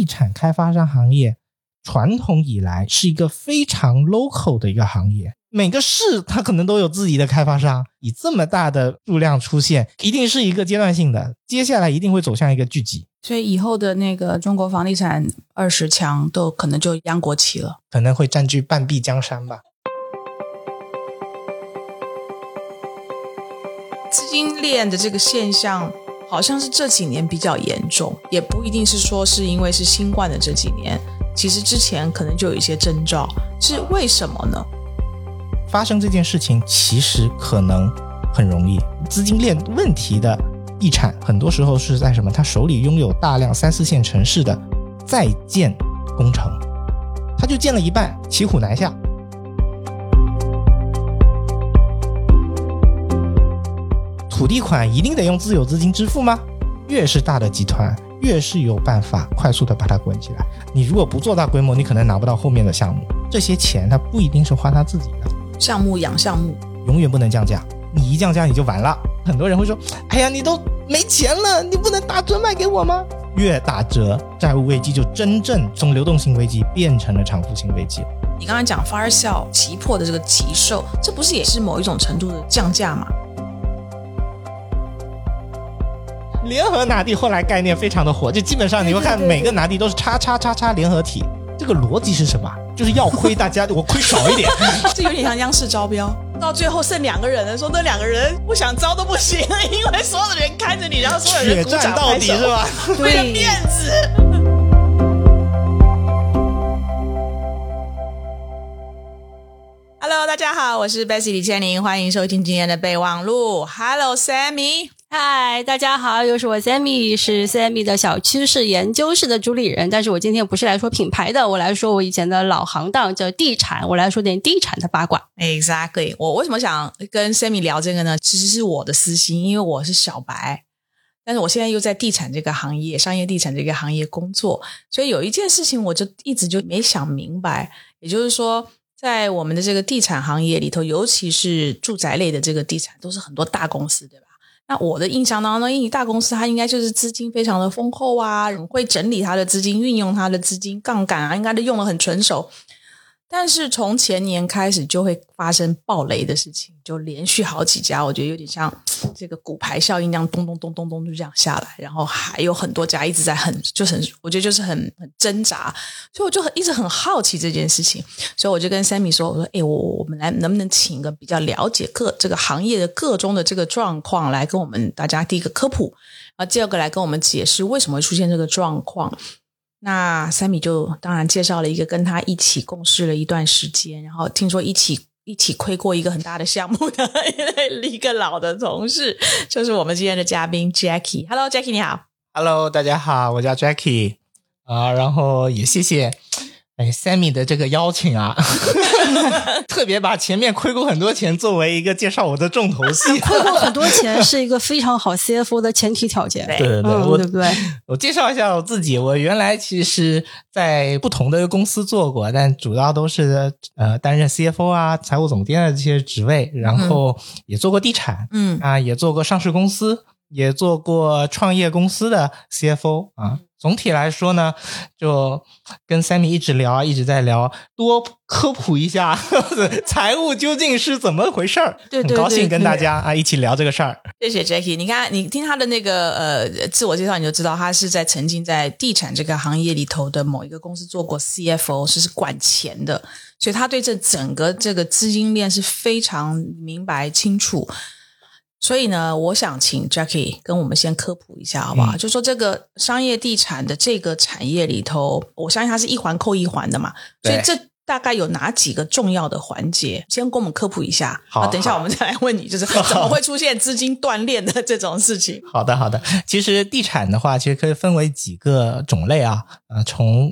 地产开发商行业传统以来是一个非常 local 的一个行业，每个市它可能都有自己的开发商，以这么大的数量出现，一定是一个阶段性的，接下来一定会走向一个聚集，所以以后的那个中国房地产二十强都可能就央国企了。可能会占据半壁江山吧。资金链的这个现象，好像是这几年比较严重，也不一定是说是因为是新冠的这几年，其实之前可能就有一些征兆，是为什么呢？发生这件事情其实可能很容易，资金链问题的地产，很多时候是在什么？他手里拥有大量三四线城市的在建工程，他就建了一半，骑虎难下。土地款一定得用自有资金支付吗？越是大的集团，越是有办法快速的把它滚起来。你如果不做大规模，你可能拿不到后面的项目。这些钱它不一定是花他自己的，项目养项目，永远不能降价。你一降价你就完了。很多人会说：“哎呀，你都没钱了，你不能打折卖给我吗？”越打折，债务危机就真正从流动性危机变成了偿付性危机。你刚才讲发酵急迫的这个急售，这不是也是某一种程度的降价吗？联合拿地后来概念非常的火，就基本上你会看每个拿地都是叉叉叉叉联合体，这个逻辑是什么？就是要亏大家，我亏少一点。这有点像央视招标，到最后剩两个人了，说那两个人不想招都不行，因为所有的人看着你，然后所有人血战到底是吧？为了面子。Hello，大家好，我是 Bessy 李千玲，欢迎收听今天的备忘录。Hello，Sammy。嗨，大家好，又是我 Sammy，是 Sammy 的小趋势研究室的主理人。但是我今天不是来说品牌的，我来说我以前的老行当，叫地产。我来说点地产的八卦。Exactly，我为什么想跟 Sammy 聊这个呢？其实是我的私心，因为我是小白，但是我现在又在地产这个行业，商业地产这个行业工作，所以有一件事情我就一直就没想明白，也就是说，在我们的这个地产行业里头，尤其是住宅类的这个地产，都是很多大公司，对吧？那我的印象当中，因为大公司它应该就是资金非常的丰厚啊，会整理它的资金，运用它的资金杠杆啊，应该都用的很纯熟。但是从前年开始就会发生暴雷的事情，就连续好几家，我觉得有点像这个骨牌效应那样，咚咚咚咚咚就这样下来，然后还有很多家一直在很就很，我觉得就是很很挣扎，所以我就很一直很好奇这件事情，所以我就跟 Sammy 说，我说，哎，我我们来能不能请一个比较了解各这个行业的各中的这个状况来跟我们大家第一个科普，然后第二个来跟我们解释为什么会出现这个状况。那三米就当然介绍了一个跟他一起共事了一段时间，然后听说一起一起亏过一个很大的项目的 一个老的同事，就是我们今天的嘉宾 Jackie。Hello，Jackie，你好。Hello，大家好，我叫 Jackie 啊，然后也谢谢。哎，Sammy 的这个邀请啊，特别把前面亏过很多钱作为一个介绍我的重头戏。亏过很多钱是一个非常好 CFO 的前提条件。对对对，我对不对？我介绍一下我自己，我原来其实在不同的公司做过，但主要都是呃担任 CFO 啊、财务总监的这些职位，然后也做过地产，嗯啊，也做过上市公司，也做过创业公司的 CFO 啊。总体来说呢，就跟 Sammy 一直聊，一直在聊，多科普一下 财务究竟是怎么回事儿。对，很高兴跟大家啊一起聊这个事儿。谢谢 Jackie，你看你听他的那个呃自我介绍，你就知道他是在曾经在地产这个行业里头的某一个公司做过 CFO，是是管钱的，所以他对这整个这个资金链是非常明白清楚。所以呢，我想请 Jackie 跟我们先科普一下，好不好？就说这个商业地产的这个产业里头，我相信它是一环扣一环的嘛，所以这大概有哪几个重要的环节？先跟我们科普一下。好，等一下我们再来问你，就是怎么会出现资金断裂的这种事情？好的，好的。其实地产的话，其实可以分为几个种类啊，呃，从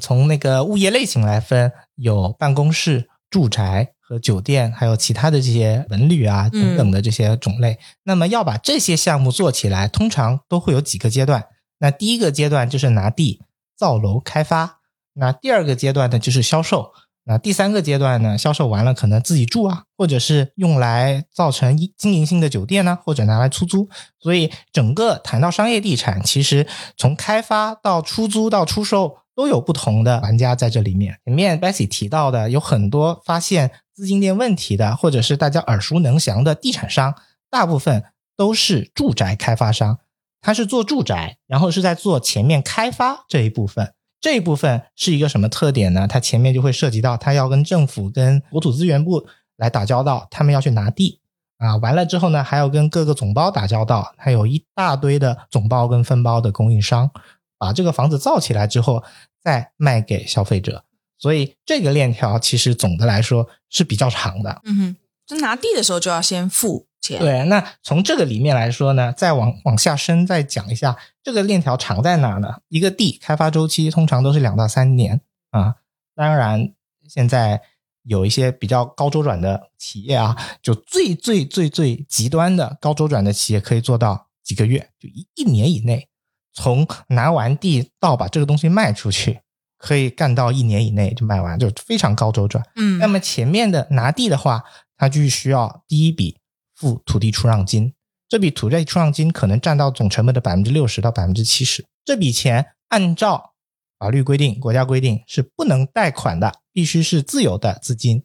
从那个物业类型来分，有办公室、住宅。和酒店，还有其他的这些文旅啊等等的这些种类，那么要把这些项目做起来，通常都会有几个阶段。那第一个阶段就是拿地造楼开发，那第二个阶段呢就是销售，那第三个阶段呢，销售完了可能自己住啊，或者是用来造成经营性的酒店呢、或者拿来出租。所以整个谈到商业地产，其实从开发到出租到出售都有不同的玩家在这里面。前面 Bessy 提到的有很多发现资金链问题的，或者是大家耳熟能详的地产商，大部分都是住宅开发商，他是做住宅，然后是在做前面开发这一部分。这一部分是一个什么特点呢？它前面就会涉及到，他要跟政府、跟国土资源部来打交道，他们要去拿地啊。完了之后呢，还要跟各个总包打交道，还有一大堆的总包跟分包的供应商，把这个房子造起来之后，再卖给消费者。所以这个链条其实总的来说是比较长的。嗯哼，就拿地的时候就要先付钱。，对，那从这个里面来说呢，再往往下深再讲一下，这个链条长在哪呢？一个地开发周期通常都是两到三年啊。当然，现在有一些比较高周转的企业啊，就最最最最极端的高周转的企业，可以做到几个月，就一一年以内，从拿完地到把这个东西卖出去，可以干到一年以内就卖完，就非常高周转。嗯，那么前面的拿地的话，它就需要第一笔付土地出让金，这笔土地出让金可能占到总成本的百分之六十到百分之七十。这笔钱按照法律规定、国家规定是不能贷款的，必须是自有的资金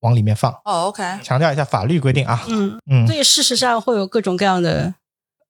往里面放。哦，OK，强调一下法律规定啊，嗯，嗯，所以事实上会有各种各样的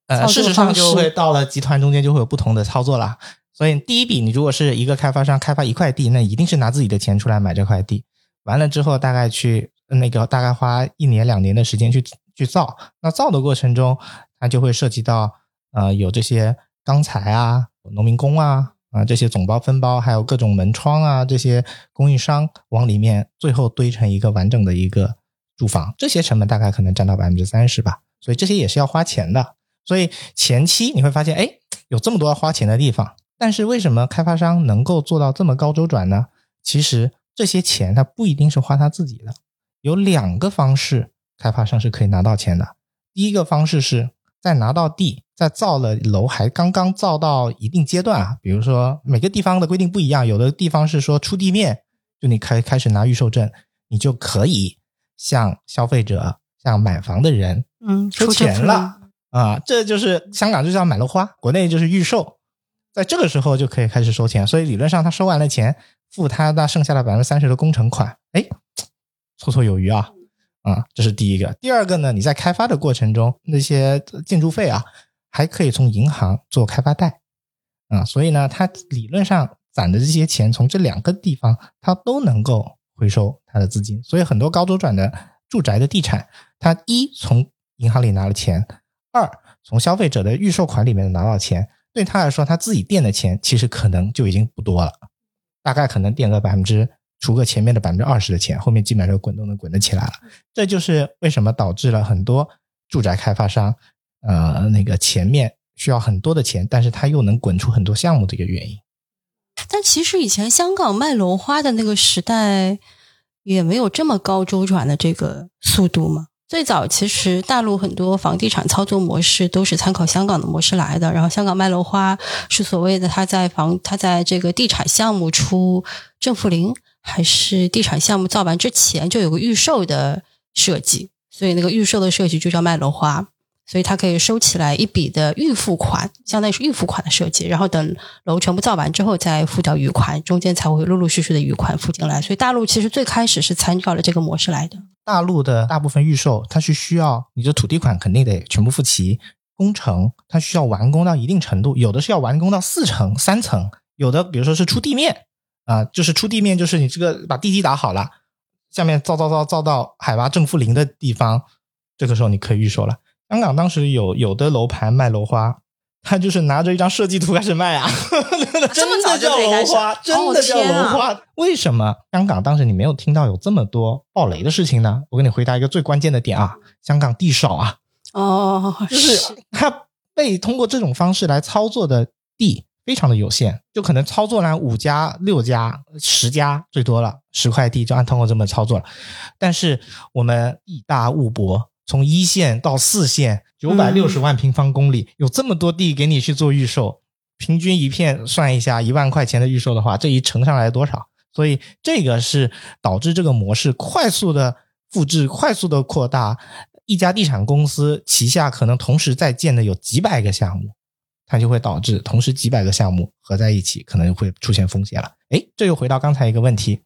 呃，事实上就会到了集团中间就会有不同的操作啦。所以第一笔，你如果是一个开发商开发一块地，那一定是拿自己的钱出来买这块地，完了之后大概去那个大概花一年两年的时间去去造。那造的过程中，它就会涉及到呃有这些钢材啊、农民工啊啊、这些总包分包，还有各种门窗啊这些供应商往里面最后堆成一个完整的一个住房，这些成本大概可能占到百分之三十吧。所以这些也是要花钱的。所以前期你会发现，哎，有这么多要花钱的地方，但是为什么开发商能够做到这么高周转呢？其实这些钱他不一定是花他自己的，有两个方式，开发商是可以拿到钱的。第一个方式是在拿到地，在造了楼还刚刚造到一定阶段啊，比如说每个地方的规定不一样，有的地方是说出地面，就你开开始拿预售证，你就可以向消费者、向买房的人嗯出钱了啊，这就是香港就叫买楼花，国内就是预售，在这个时候就可以开始收钱，所以理论上他收完了钱，付他那剩下的百分之三十的工程款，哎，绰绰有余啊啊，这是第一个。第二个呢，你在开发的过程中，那些建筑费啊，还可以从银行做开发贷啊，所以呢，他理论上攒的这些钱，从这两个地方，他都能够回收他的资金。所以很多高周转的住宅的地产，他一从银行里拿了钱，二从消费者的预售款里面拿到钱，对他来说，他自己垫的钱其实可能就已经不多了，大概可能垫个百分之，除个前面的百分之二十的钱，后面基本上滚动的滚得起来了。这就是为什么导致了很多住宅开发商，呃，那个前面需要很多的钱，但是他又能滚出很多项目的一个原因。但其实以前香港卖楼花的那个时代，也没有这么高周转的这个速度嘛。最早其实大陆很多房地产操作模式都是参考香港的模式来的，然后香港卖楼花是所谓的他在房他在这个地产项目出正负零，还是地产项目造完之前就有个预售的设计，所以那个预售的设计就叫卖楼花。所以它可以收起来一笔的预付款，相当于是预付款的设计，然后等楼全部造完之后再付掉余款，中间才会陆陆续续的余款付进来。所以大陆其实最开始是参照了这个模式来的。大陆的大部分预售，它是需要你的土地款肯定得全部付齐，工程它需要完工到一定程度，有的是要完工到四层、三层，有的比如说是出地面啊、就是出地面，就是你这个把地基打好了，下面造造造造到海拔正负零的地方，这个时候你可以预售了。香港当时有有的楼盘卖楼花，他就是拿着一张设计图开始卖啊，真的叫楼花，真的叫哦啊楼花。为什么香港当时你没有听到有这么多暴雷的事情呢？我给你回答一个最关键的点啊，香港地少啊，哦，就是它被通过这种方式来操作的地非常的有限，就可能操作了五家、六家、十家最多了，十块地就按通过这么操作了。但是我们地大物博，从一线到四线，九百六十万平方公里，有这么多地给你去做预售，平均一片算一下一万块钱的预售的话，这一乘上来多少？所以这个是导致这个模式快速的复制、快速的扩大。一家地产公司旗下可能同时在建的有几百个项目，它就会导致同时几百个项目合在一起，可能会出现风险了。哎，这又回到刚才一个问题，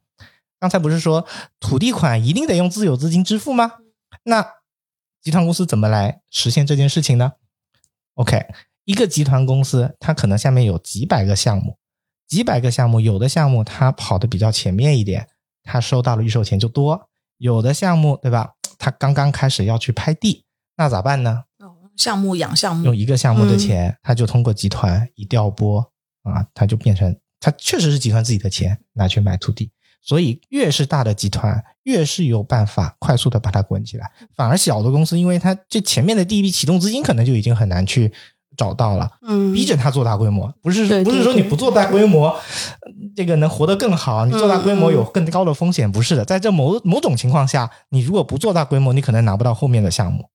刚才不是说土地款一定得用自有资金支付吗？那集团公司怎么来实现这件事情呢？OK，一个集团公司它可能下面有几百个项目，几百个项目，有的项目它跑的比较前面一点，它收到了预售钱就多；有的项目，对吧？它刚刚开始要去拍地，那咋办呢？项目养项目，用一个项目的钱，他就通过集团一调拨啊，他就变成他确实是集团自己的钱拿去买土地。所以越是大的集团，越是有办法快速的把它滚起来。反而小的公司，因为它这前面的第一笔启动资金可能就已经很难去找到了，嗯，逼着他做大规模，不是不是说你不做大规模，这个能活得更好，你做大规模有更高的风险，不是的。在这某某种情况下，你如果不做大规模，你可能拿不到后面的项目，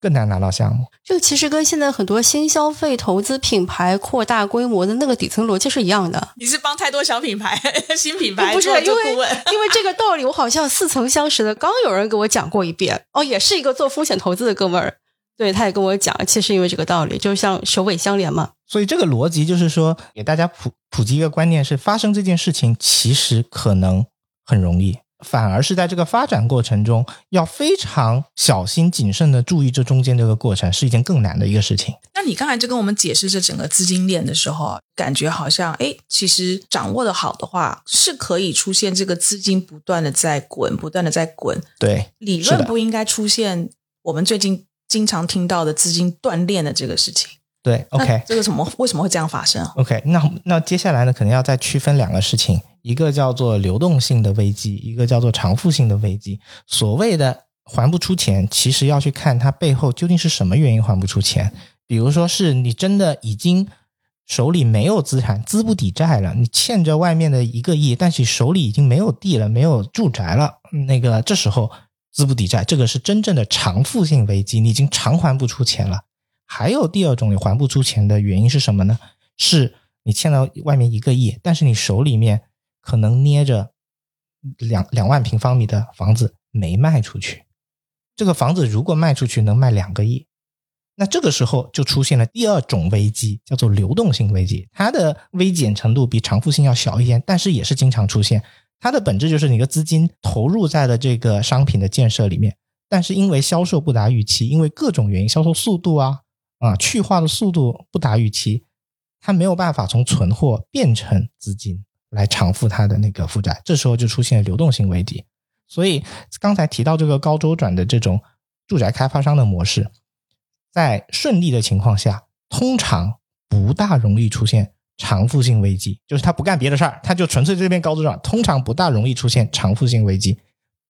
更难拿到项目。这个其实跟现在很多新消费投资品牌扩大规模的那个底层逻辑是一样的。你是帮太多小品牌、新品牌不是做因为做顾问？因为这个道理，我好像似曾相识的，刚有人给我讲过一遍。哦，也是一个做风险投资的哥们儿，对，他也跟我讲，其实因为这个道理，就像首尾相连嘛。所以这个逻辑就是说，给大家普普及一个观念：是发生这件事情其实可能很容易，反而是在这个发展过程中要非常小心谨慎的注意这中间这个过程，是一件更难的一个事情。那你刚才就跟我们解释这整个资金链的时候，感觉好像哎，其实掌握的好的话，是可以出现这个资金不断的在滚，不断的在滚。对，理论不应该出现我们最近经常听到的资金断裂的这个事情。对，OK。这个什么为什么会这样发生啊？OK，那那接下来呢，可能要再区分两个事情，一个叫做流动性的危机，一个叫做偿付性的危机。所谓的还不出钱，其实要去看它背后究竟是什么原因还不出钱。比如说是你真的已经手里没有资产，资不抵债了，你欠着外面的一个亿，但是手里已经没有地了，没有住宅了，那个这时候资不抵债，这个是真正的偿付性危机，你已经偿还不出钱了。还有第二种你还不出钱的原因是什么呢？是你欠了外面一个亿，但是你手里面可能捏着两两万平方米的房子没卖出去。这个房子如果卖出去能卖两个亿，那这个时候就出现了第二种危机，叫做流动性危机。它的危减程度比偿付性要小一点，但是也是经常出现。它的本质就是你的资金投入在了这个商品的建设里面，但是因为销售不达预期，因为各种原因，销售速度啊啊去化的速度不达预期，它没有办法从存货变成资金来偿付它的那个负债，这时候就出现流动性危机。所以刚才提到这个高周转的这种住宅开发商的模式，在顺利的情况下，通常不大容易出现偿付性危机，就是他不干别的事儿，他就纯粹这边高周转，通常不大容易出现偿付性危机，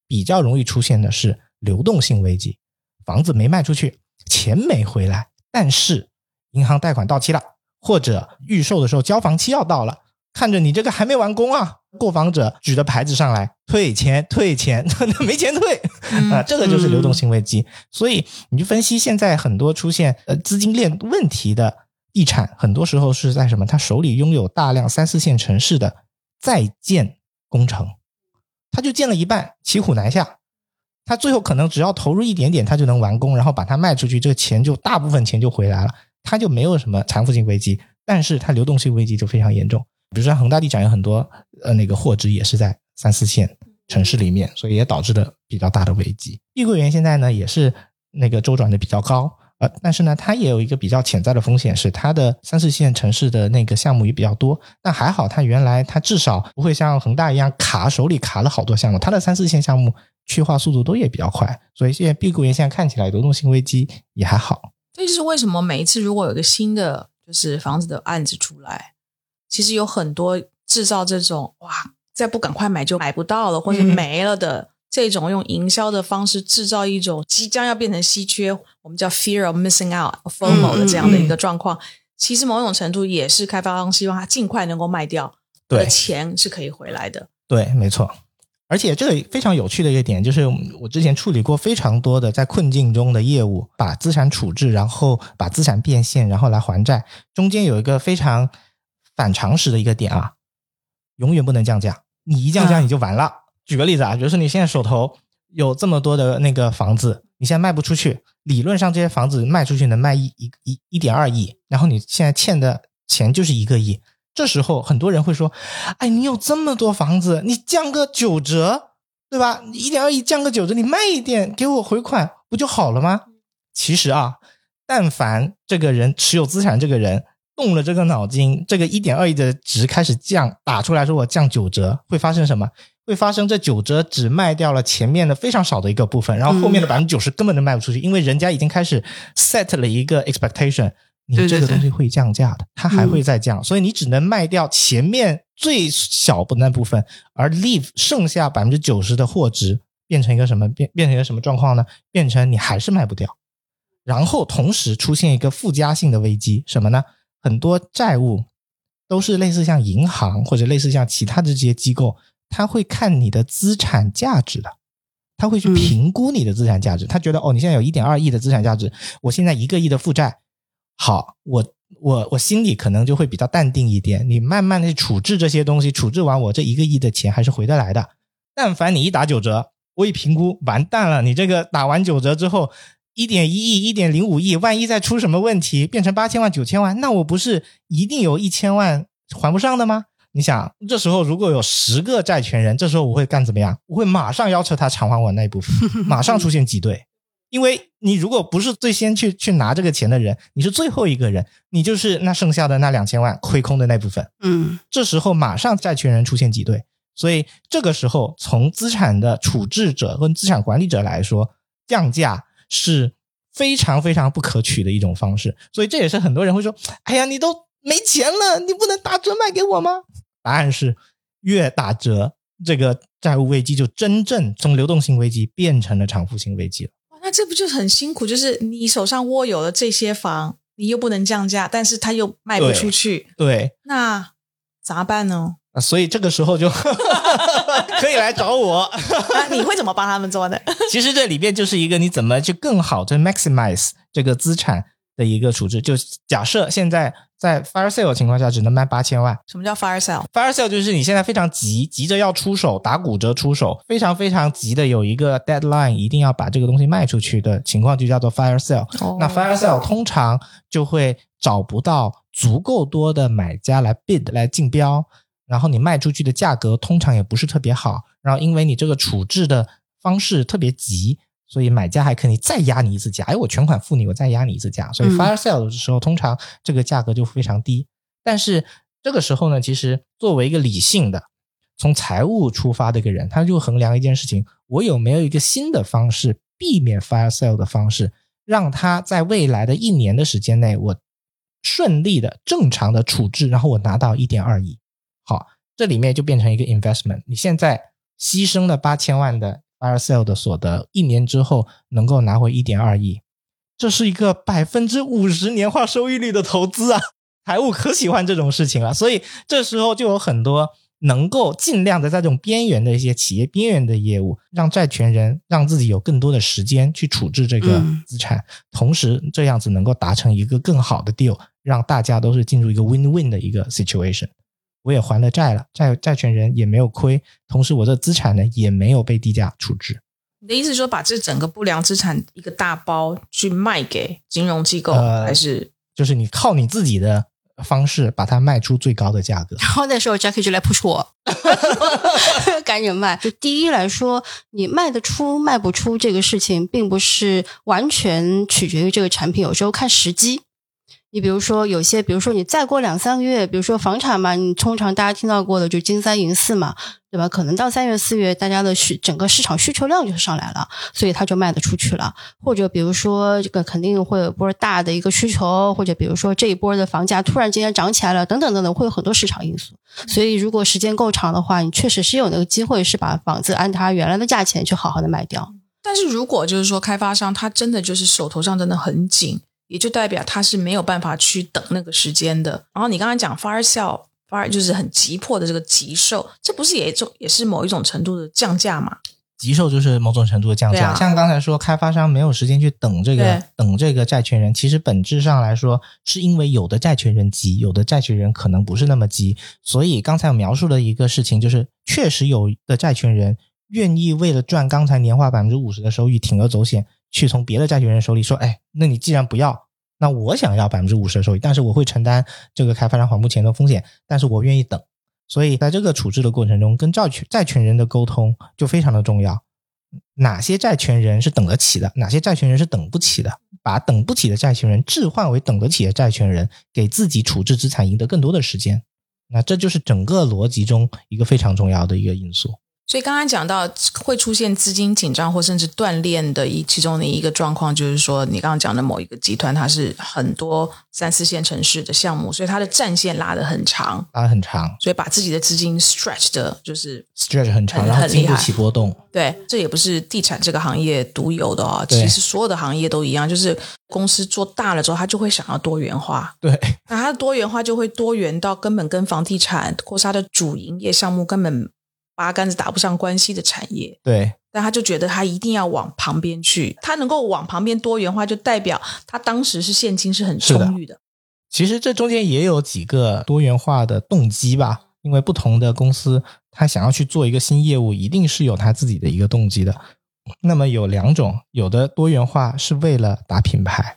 比较容易出现的是流动性危机，房子没卖出去，钱没回来，但是银行贷款到期了，或者预售的时候交房期要到了，看着你这个还没完工啊，购房者举着牌子上来退钱退钱，没钱退啊，这个就是流动性危机。所以你就分析现在很多出现呃资金链问题的地产，很多时候是在什么？他手里拥有大量三四线城市的在建工程，他就建了一半，骑虎难下。他最后可能只要投入一点点，他就能完工，然后把它卖出去，这个钱就大部分钱就回来了，他就没有什么偿付性危机，但是他流动性危机就非常严重。比如说恒大地产有很多呃那个货值也是在三四线城市里面，所以也导致了比较大的危机。碧桂园现在呢也是那个周转的比较高，呃，但是呢它也有一个比较潜在的风险，是它的三四线城市的那个项目也比较多。但还好，它原来它至少不会像恒大一样卡手里卡了好多项目，它的三四线项目去化速度都也比较快，所以现在碧桂园现在看起来流动性危机也还好。这就是为什么每一次如果有个新的就是房子的案子出来，其实有很多制造这种哇，再不赶快买就买不到了，或者嗯没了的、这种用营销的方式制造一种即将要变成稀缺，我们叫 fear of missing out FOMO 的这样的一个状况。其实某种程度也是开发商希望它尽快能够卖掉，对钱是可以回来的。对，没错。而且这个非常有趣的一个点就是，我之前处理过非常多的在困境中的业务，把资产处置，然后把资产变现，然后来还债。中间有一个非常反常识的一个点啊，永远不能降价。你一降价嗯你就完了。举个例子啊，比如说你现在手头有这么多的那个房子，你现在卖不出去，理论上这些房子卖出去能卖一一一一点二亿，然后你现在欠的钱就是一个亿，这时候很多人会说，哎，你有这么多房子，你降个九折，对吧？一点二亿降个九折，你卖一点给我回款不就好了吗？其实啊，但凡这个人持有资产，这个人动了这个脑筋，这个一点二亿的值开始降，打出来说我降九折，会发生什么？会发生这九折只卖掉了前面的非常少的一个部分，然后后面的百分之九十根本就卖不出去，因为人家已经开始 set 了一个 expectation，你这个东西会降价的，它还会再降，所以你只能卖掉前面最小的那部分，而 leave 剩下百分之九十的货值变成一个什么变变成一个什么状况呢？变成你还是卖不掉。然后同时出现一个附加性的危机，什么呢？很多债务都是类似像银行或者类似像其他的这些机构，他会看你的资产价值的，他会去嗯评估你的资产价值。他觉得哦，你现在有一点二亿的资产价值，我现在一个亿的负债，好，我我我心里可能就会比较淡定一点。你慢慢的处置这些东西，处置完我这一个亿的钱还是回得来的。但凡你一打九折，我一评估完蛋了，你这个打完九折之后，一点一亿、一点零五亿，万一再出什么问题，变成八千万、九千万，那我不是一定有一千万还不上的吗？你想，这时候如果有十个债权人，这时候我会干怎么样？我会马上要求他偿还我那一部分，马上出现挤兑。因为你如果不是最先去去拿这个钱的人，你是最后一个人，你就是那剩下的那两千万亏空的那部分。嗯这时候马上债权人出现挤兑，所以这个时候从资产的处置者跟资产管理者来说，降价是非常非常不可取的一种方式。所以这也是很多人会说：“哎呀，你都没钱了，你不能打折卖给我吗？”答案是，越打折，这个债务危机就真正从流动性危机变成了偿付性危机了。哇那这不就很辛苦？就是你手上握有了这些房，你又不能降价，但是它又卖不出去，对，那咋办呢？啊所以这个时候就 可以来找我。那你会怎么帮他们做呢？其实这里边就是一个你怎么去更好的 maximize 这个资产的一个处置。就假设现在在 fire sale 情况下只能卖八千万什么叫 fire sale？，fire sale 就是你现在非常急，急着要出手，打骨折出手，非常非常急的有一个 deadline，一定要把这个东西卖出去的情况，就叫做 fire sale。哦那 fire sale 通常就会找不到足够多的买家来 bid 来竞标，然后你卖出去的价格通常也不是特别好，然后因为你这个处置的方式特别急，所以买家还可以再压你一次价，哎，我全款付你，我再压你一次价，所以嗯 fire sale 的时候，通常这个价格就非常低。但是这个时候呢，其实作为一个理性的、从财务出发的一个人，他就衡量一件事情：我有没有一个新的方式避免 fire sale 的方式，让他在未来的一年的时间内，我顺利的、正常的处置，然后我拿到一点二亿。好，这里面就变成一个 investment。你现在牺牲了八千万的 fire sale 的所得，一年之后能够拿回一点二亿，这是一个百分之五十年化收益率的投资啊！财务可喜欢这种事情了，所以这时候就有很多能够尽量的在这种边缘的一些企业边缘的业务，让债权人让自己有更多的时间去处置这个嗯资产，同时这样子能够达成一个更好的 deal，让大家都是进入一个 win-win 的一个 situation。我也还了债了，债债权人也没有亏，同时我这资产呢也没有被低价处置。你的意思是说，把这整个不良资产一个大包去卖给金融机构，呃还是就是你靠你自己的方式把它卖出最高的价格。然后那时候 Jackie 就来 push 我，赶紧卖。就第一来说，你卖得出卖不出这个事情，并不是完全取决于这个产品，有时候看时机。你比如说，有些，比如说你再过两三个月，比如说房产嘛，你通常大家听到过的就金三银四嘛，对吧？可能到三月四月，大家的需整个市场需求量就上来了，所以它就卖得出去了。或者比如说，这个肯定会有一波大的一个需求，或者比如说这一波的房价突然之间涨起来了，等等等等，会有很多市场因素。所以如果时间够长的话，你确实是有那个机会是把房子按它原来的价钱去好好的卖掉。但是如果就是说开发商他真的就是手头上真的很紧，也就代表他是没有办法去等那个时间的。然后你刚才讲 fire sale。fire 就是很急迫的这个急售，这不是也一种也是某一种程度的降价嘛？急售就是某种程度的降价。啊像刚才说，开发商没有时间去等这个等这个债权人，其实本质上来说，是因为有的债权人急，有的债权人可能不是那么急。所以刚才我描述的一个事情，就是确实有的债权人愿意为了赚刚才年化百分之五十的收益，铤而走险，去从别的债权人手里说，哎，那你既然不要。那我想要百分之五十的收益，但是我会承担这个开发商还不钱的风险，但是我愿意等。所以在这个处置的过程中，跟债权债权人的沟通就非常的重要。哪些债权人是等得起的，哪些债权人是等不起的，把等不起的债权人置换为等得起的债权人，给自己处置资产赢得更多的时间。那这就是整个逻辑中一个非常重要的一个因素。所以刚刚讲到会出现资金紧张或甚至断裂的一其中的一个状况，就是说你刚刚讲的某一个集团，它是很多三四线城市的项目，所以它的战线拉得很长，拉得很长。所以把自己的资金 stretch 的，就是，stretch 很长，很然后经不起波动。对，这也不是地产这个行业独有的哦，其实所有的行业都一样，就是公司做大了之后，它就会想要多元化，对，那它的多元化就会多元到根本跟房地产或是它的主营业项目根本八竿子打不上关系的产业。对，但他就觉得他一定要往旁边去，他能够往旁边多元化，就代表他当时是现金是很充裕的。其实这中间也有几个多元化的动机吧，因为不同的公司，他想要去做一个新业务，一定是有他自己的一个动机的。那么有两种，有的多元化是为了打品牌，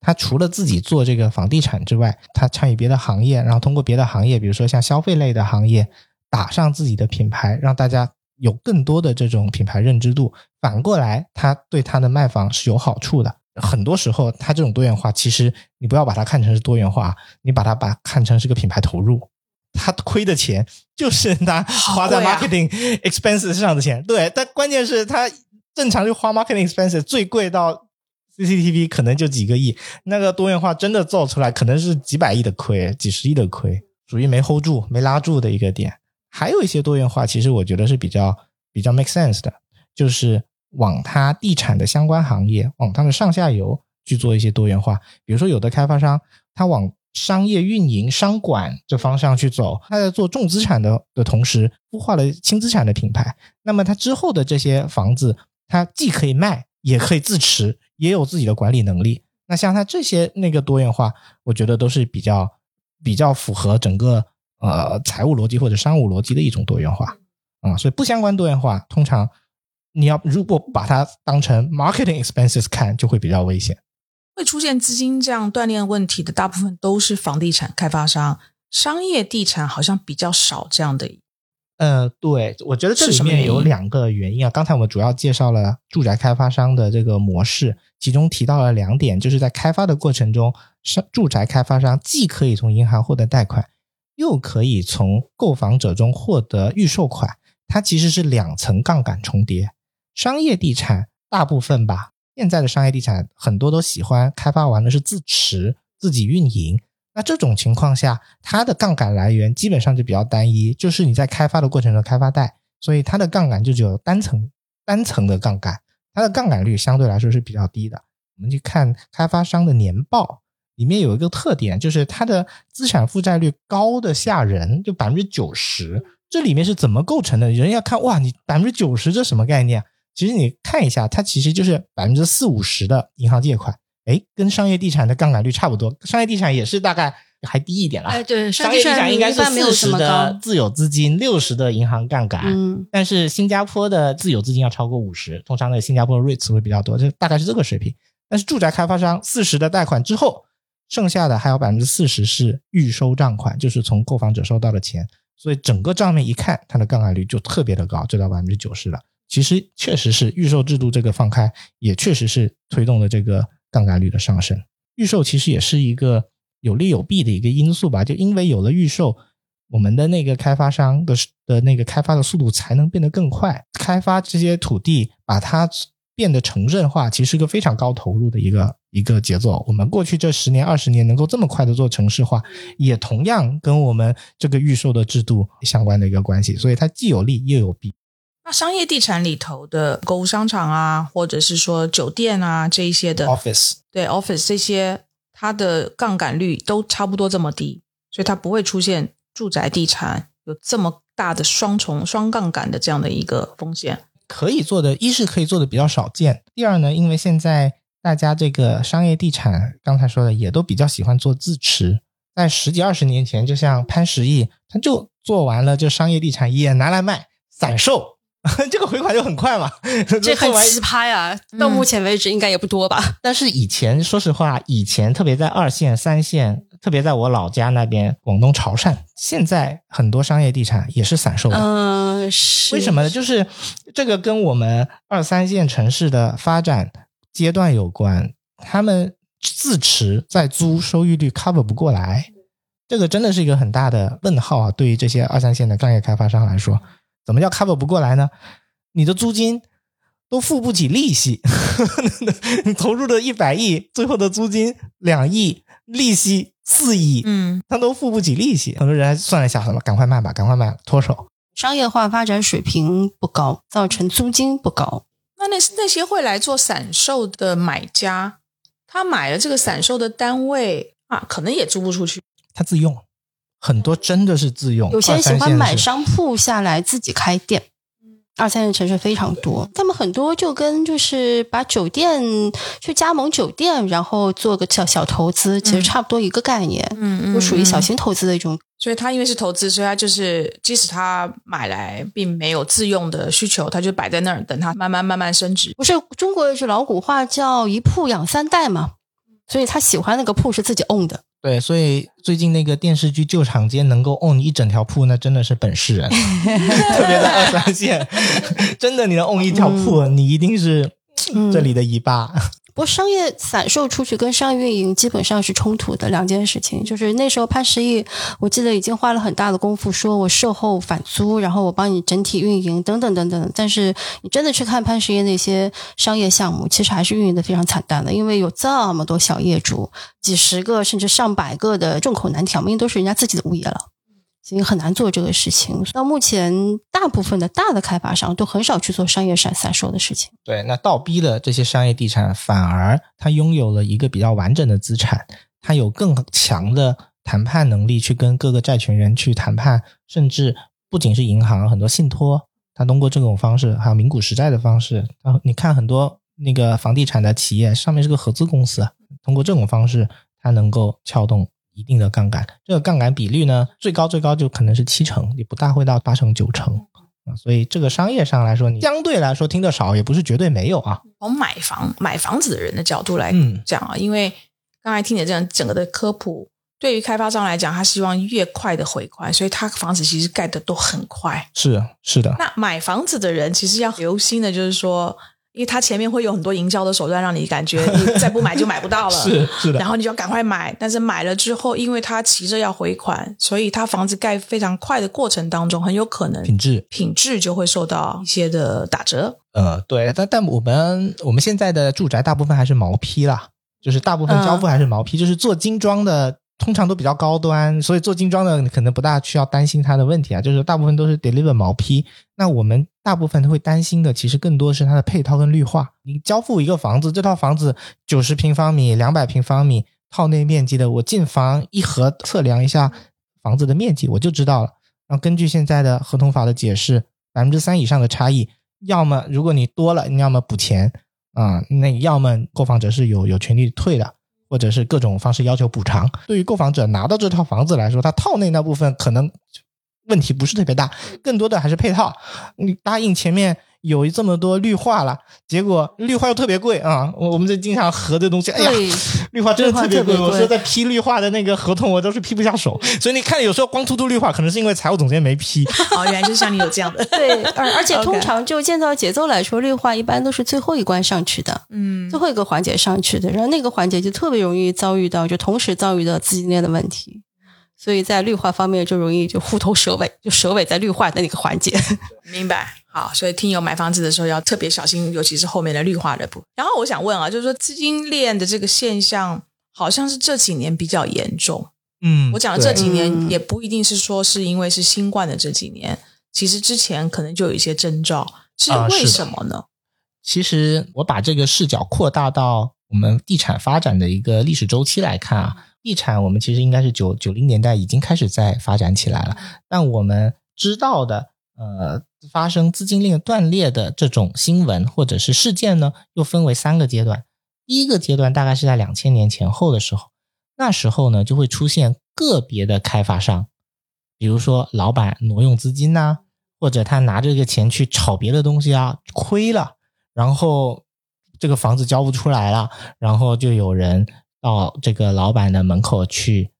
他除了自己做这个房地产之外，他参与别的行业，然后通过别的行业，比如说像消费类的行业，打上自己的品牌，让大家有更多的这种品牌认知度。反过来，它对它的卖房是有好处的。很多时候，它这种多元化，其实你不要把它看成是多元化，你把它把看成是个品牌投入。他亏的钱就是他花在 marketing expenses 上的钱，对，但关键是他正常就花 marketing expenses 最贵到 CCTV 可能就几个亿，那个多元化真的做出来可能是几百亿的亏，几十亿的亏，属于没 hold 住、没拉住的一个点。还有一些多元化，其实我觉得是比较比较 make sense 的，就是往它地产的相关行业，往它的上下游去做一些多元化。比如说，有的开发商他往商业运营、商管这方向去走，他在做重资产的的同时，孵化了轻资产的品牌。那么他之后的这些房子，它既可以卖，也可以自持，也有自己的管理能力。那像它这些那个多元化，我觉得都是比较比较符合整个呃财务逻辑或者商务逻辑的一种多元化啊、所以不相关多元化，通常你要如果把它当成 marketing expenses 看，就会比较危险。会出现资金这样断裂问题的，大部分都是房地产开发商，商业地产好像比较少这样的。呃，对，我觉得这里面有两个原因啊。刚才我们主要介绍了住宅开发商的这个模式，其中提到了两点，就是在开发的过程中，商住宅开发商既可以从银行获得贷款，又可以从购房者中获得预售款，它其实是两层杠杆重叠。商业地产大部分吧，现在的商业地产很多都喜欢开发完了是自持、自己运营。那这种情况下，它的杠杆来源基本上就比较单一，就是你在开发的过程中开发贷，所以它的杠杆就只有单层单层的杠杆，它的杠杆率相对来说是比较低的。我们去看开发商的年报，里面有一个特点，就是它的资产负债率高的吓人，就百分之九十。这里面是怎么构成的？人要看哇，你百分之九十这什么概念？其实你看一下，它其实就是百分之四五十的银行借款，哎，跟商业地产的杠杆率差不多。商业地产也是大概还低一点啦。哎，对，商业地产应该是四十。的自有资金，六十的银行杠杆。嗯，但是新加坡的自有资金要超过五十，通常的新加坡 REITs 会比较多，就大概是这个水平。但是住宅开发商四十的贷款之后，剩下的还有百分之四十是预收账款，就是从购房者收到的钱，所以整个账面一看，它的杠杆率就特别的高，就到百分之九十了。其实确实是预售制度这个放开，也确实是推动了这个杠杆率的上升。预售其实也是一个有利有弊的一个因素吧，就因为有了预售，我们的那个开发商的的那个开发的速度才能变得更快，开发这些土地，把它变得城镇化，其实是个非常高投入的一个一个节奏。我们过去这十年二十年能够这么快的做城市化，也同样跟我们这个预售的制度相关的一个关系，所以它既有利又有弊。那商业地产里头的购物商场啊，或者是说酒店啊这一些的 Office 对 office 这些，它的杠杆率都差不多这么低，所以它不会出现住宅地产有这么大的双重双杠杆的这样的一个风险。可以做的，一是可以做的比较少见，第二呢，因为现在大家这个商业地产，刚才说的也都比较喜欢做自持。在十几二十年前，就像潘石屹，他就做完了，就商业地产也拿来卖散售，这个回款就很快嘛。这很奇葩呀！到目前为止应该也不多吧？但是以前，说实话，以前特别在二线、三线，特别在我老家那边，广东潮汕，现在很多商业地产也是散售的。嗯，是为什么呢？就是这个跟我们二三线城市的发展阶段有关，他们自持在租收益率 cover 不过来，这个真的是一个很大的问号啊！对于这些二三线的商业开发商来说，怎么叫 cover 不过来呢？你的租金都付不起利息，你投入的一百亿，最后的租金两亿，利息四亿，嗯，他都付不起利息。很多人还算了一下，好了赶快卖吧，赶快卖，脱手。商业化发展水平不高，造成租金不高。那那那些会来做散售的买家，他买了这个散售的单位啊，可能也租不出去。他自用，很多真的是自用。有些人喜欢买商铺下来自己开店，二三线城市非常多。他们很多就跟就是把酒店去加盟酒店，然后做个小小投资，其实差不多一个概念，嗯就属于小型投资的一种。所以他因为是投资，所以他就是即使他买来并没有自用的需求，他就摆在那儿等它慢慢慢慢升值。不是中国有句老古话叫“一铺养三代”嘛，所以他喜欢那个铺是自己 own 的。对，所以最近那个电视剧《旧场街》能够 own 一整条铺，那真的是本事人，特别的二三线，真的你能 own 一条铺，你一定是嗯这里的一霸。不过商业散售出去跟商业运营基本上是冲突的两件事情。就是那时候潘石屹，我记得已经花了很大的功夫，说我售后返租，然后我帮你整体运营等等等等。但是你真的去看潘石屹那些商业项目，其实还是运营的非常惨淡的，因为有这么多小业主，几十个甚至上百个的众口难调，明明都是人家自己的物业了。所以很难做这个事情。到目前，大部分的大的开发商都很少去做商业散散售的事情。对，那倒逼的这些商业地产，反而它拥有了一个比较完整的资产，它有更强的谈判能力去跟各个债权人去谈判，甚至不仅是银行，很多信托，它通过这种方式，还有名股实债的方式，然后你看很多那个房地产的企业上面是个合资公司，通过这种方式，它能够撬动。一定的杠杆，这个杠杆比率呢，最高最高就可能是七成，也不大会到八成九成啊。所以这个商业上来说，你相对来说听得少，也不是绝对没有啊。从买房买房子的人的角度来嗯讲啊，因为刚才听你这样整个的科普，对于开发商来讲，他希望越快的回款，所以他房子其实盖的都很快。是是的，那买房子的人其实要留心的，就是说，因为他前面会有很多营销的手段，让你感觉你 再不买就买不到了。是是的然，后你就要赶快买，但是买了之后，因为他急着要回款，所以他房子盖非常快的过程当中，很有可能品质，品质就会受到一些的打折。呃，对，但但我们我们现在的住宅大部分还是毛坯啦，就是大部分交付还是毛坯，就是做精装的。通常都比较高端，所以做精装的可能不大需要担心它的问题啊，就是大部分都是 deliver 毛坯。那我们大部分会担心的，其实更多是它的配套跟绿化。你交付一个房子，这套房子九十平方米、两百平方米套内面积的，我进房一核测量一下房子的面积，我就知道了。然后根据现在的合同法的解释，百分之三以上的差异，要么如果你多了，你要么补钱啊、那要么购房者是有有权利退的。或者是各种方式要求补偿。对于购房者拿到这套房子来说，他套内那部分可能问题不是特别大，更多的还是配套。你答应前面有这么多绿化了，结果绿化又特别贵啊！我我们这经常合这东西，哎呀，对，绿化真的特别贵。我说在批绿化的那个合同，我都是批不下手。所以你看，有时候光秃秃绿化，可能是因为财务总监没批。哦，原来就是像你有这样的，对，而而且通常就建造节奏来说，绿化一般都是最后一关上去的，嗯最后一个环节上去的，然后那个环节就特别容易遭遇到，就同时遭遇到资金链的问题，所以在绿化方面就容易就虎头蛇尾，就蛇尾在绿化的那个环节。明白。好，所以听友买房子的时候要特别小心，尤其是后面的绿化的部分。然后我想问啊，就是说资金链的这个现象，好像是这几年比较严重。嗯我讲的这几年嗯也不一定是说是因为是新冠的这几年，其实之前可能就有一些征兆，是为什么呢？其实我把这个视角扩大到我们地产发展的一个历史周期来看啊，地产我们其实应该是九九零年代已经开始在发展起来了，但我们知道的呃发生资金链断裂的这种新闻或者是事件呢，又分为三个阶段。第一个阶段大概是在两千年前后的时候，那时候呢就会出现个别的开发商，比如说老板挪用资金呐、或者他拿这个钱去炒别的东西啊，亏了，然后这个房子交不出来了，然后就有人到这个老板的门口去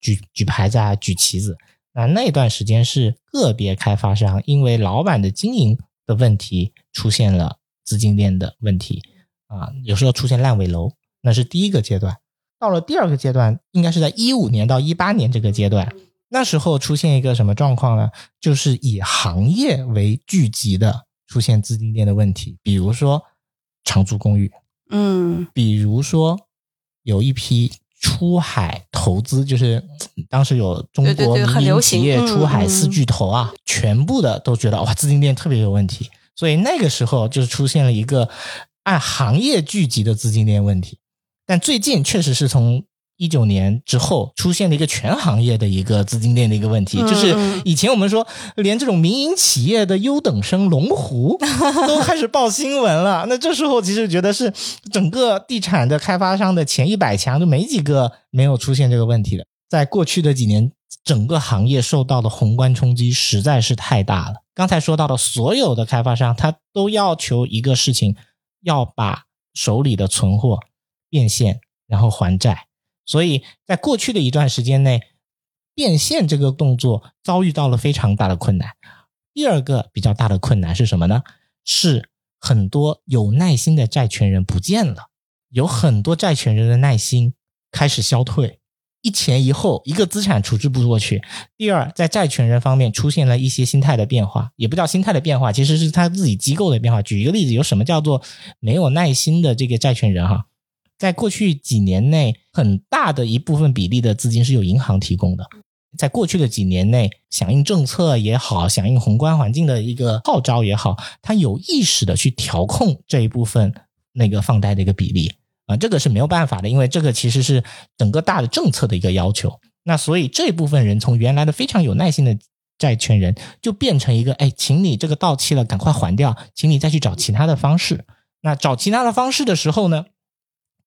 举举牌子啊，举旗子。那那段时间是个别开发商因为老板的经营的问题出现了资金链的问题啊，有时候出现烂尾楼，那是第一个阶段。到了第二个阶段，应该是在一五年到一八年这个阶段，那时候出现一个什么状况呢？就是以行业为聚集的出现资金链的问题，比如说长租公寓，嗯比如说有一批出海投资，就是嗯 当时有中国民营企业嗯出海嗯四巨头啊，全部的都觉得哇资金链特别有问题，所以那个时候就是出现了一个按行业聚集的资金链问题。但最近确实是从一九年之后出现了一个全行业的一个资金链的一个问题，嗯就是嗯以前我们说连这种民营企业的优等生龙湖 都开始报新闻了，那这时候其实觉得是整个地产的开发商的前一百强就没几个没有出现这个问题的。在过去的几年，整个行业受到的宏观冲击实在是太大了。刚才说到的所有的开发商，他都要求一个事情，要把手里的存货变现，然后还债。所以在过去的一段时间内，变现这个动作遭遇到了非常大的困难。第二个比较大的困难是什么呢？是很多有耐心的债权人不见了，有很多债权人的耐心开始消退。一前一后，一个资产处置不过去。第二，在债权人方面出现了一些心态的变化，也不叫心态的变化，其实是他自己机构的变化。举一个例子，有什么叫做没有耐心的这个债权人哈？在过去几年内，很大的一部分比例的资金是由银行提供的。在过去的几年内，响应政策也好，响应宏观环境的一个号召也好，他有意识的去调控这一部分那个放贷的一个比例啊、这个是没有办法的，因为这个其实是整个大的政策的一个要求。那所以这部分人从原来的非常有耐心的债权人，就变成一个哎，请你这个到期了赶快还掉，请你再去找其他的方式。那找其他的方式的时候呢，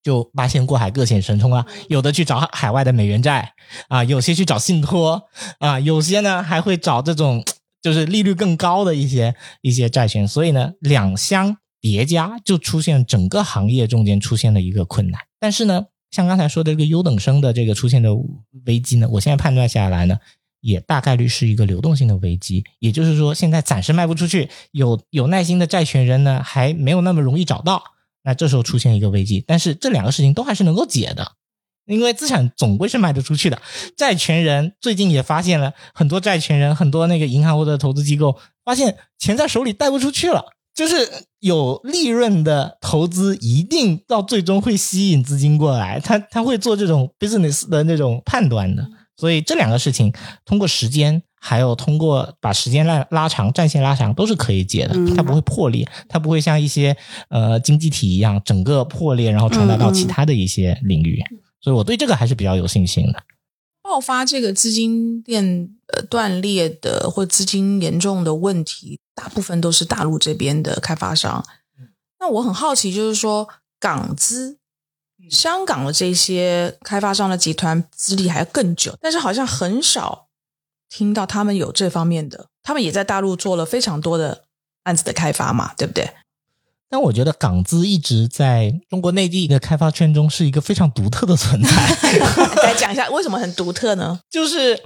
就八仙过海各显神通啊，有的去找海外的美元债啊，有些去找信托啊，有些呢还会找这种就是利率更高的一些一些债券，所以呢两相叠加，就出现整个行业中间出现了一个困难。但是呢，像刚才说的这个优等生的这个出现的危机呢，我现在判断下来呢，也大概率是一个流动性的危机，也就是说现在暂时卖不出去，有有耐心的债权人呢还没有那么容易找到。那这时候出现一个危机，但是这两个事情都还是能够解的，因为资产总归是卖得出去的。债权人最近也发现了很多债权人，很多那个银行或者投资机构发现钱在手里贷不出去了，就是有利润的投资一定到最终会吸引资金过来，他他会做这种 business 的那种判断的。所以这两个事情通过时间，还有通过把时间拉拉长、战线拉长，都是可以解的。嗯它不会破裂，它不会像一些呃经济体一样整个破裂，然后传达到其他的一些领域。所以我对这个还是比较有信心的。爆发这个资金链呃断裂的或资金严重的问题，大部分都是大陆这边的开发商。那我很好奇，就是说港资、香港的这些开发商的集团资历还更久，但是好像很少听到他们有这方面的。他们也在大陆做了非常多的案子的开发嘛，对不对？但我觉得港资一直在中国内地的开发圈中是一个非常独特的存在。来讲一下为什么很独特呢？就是，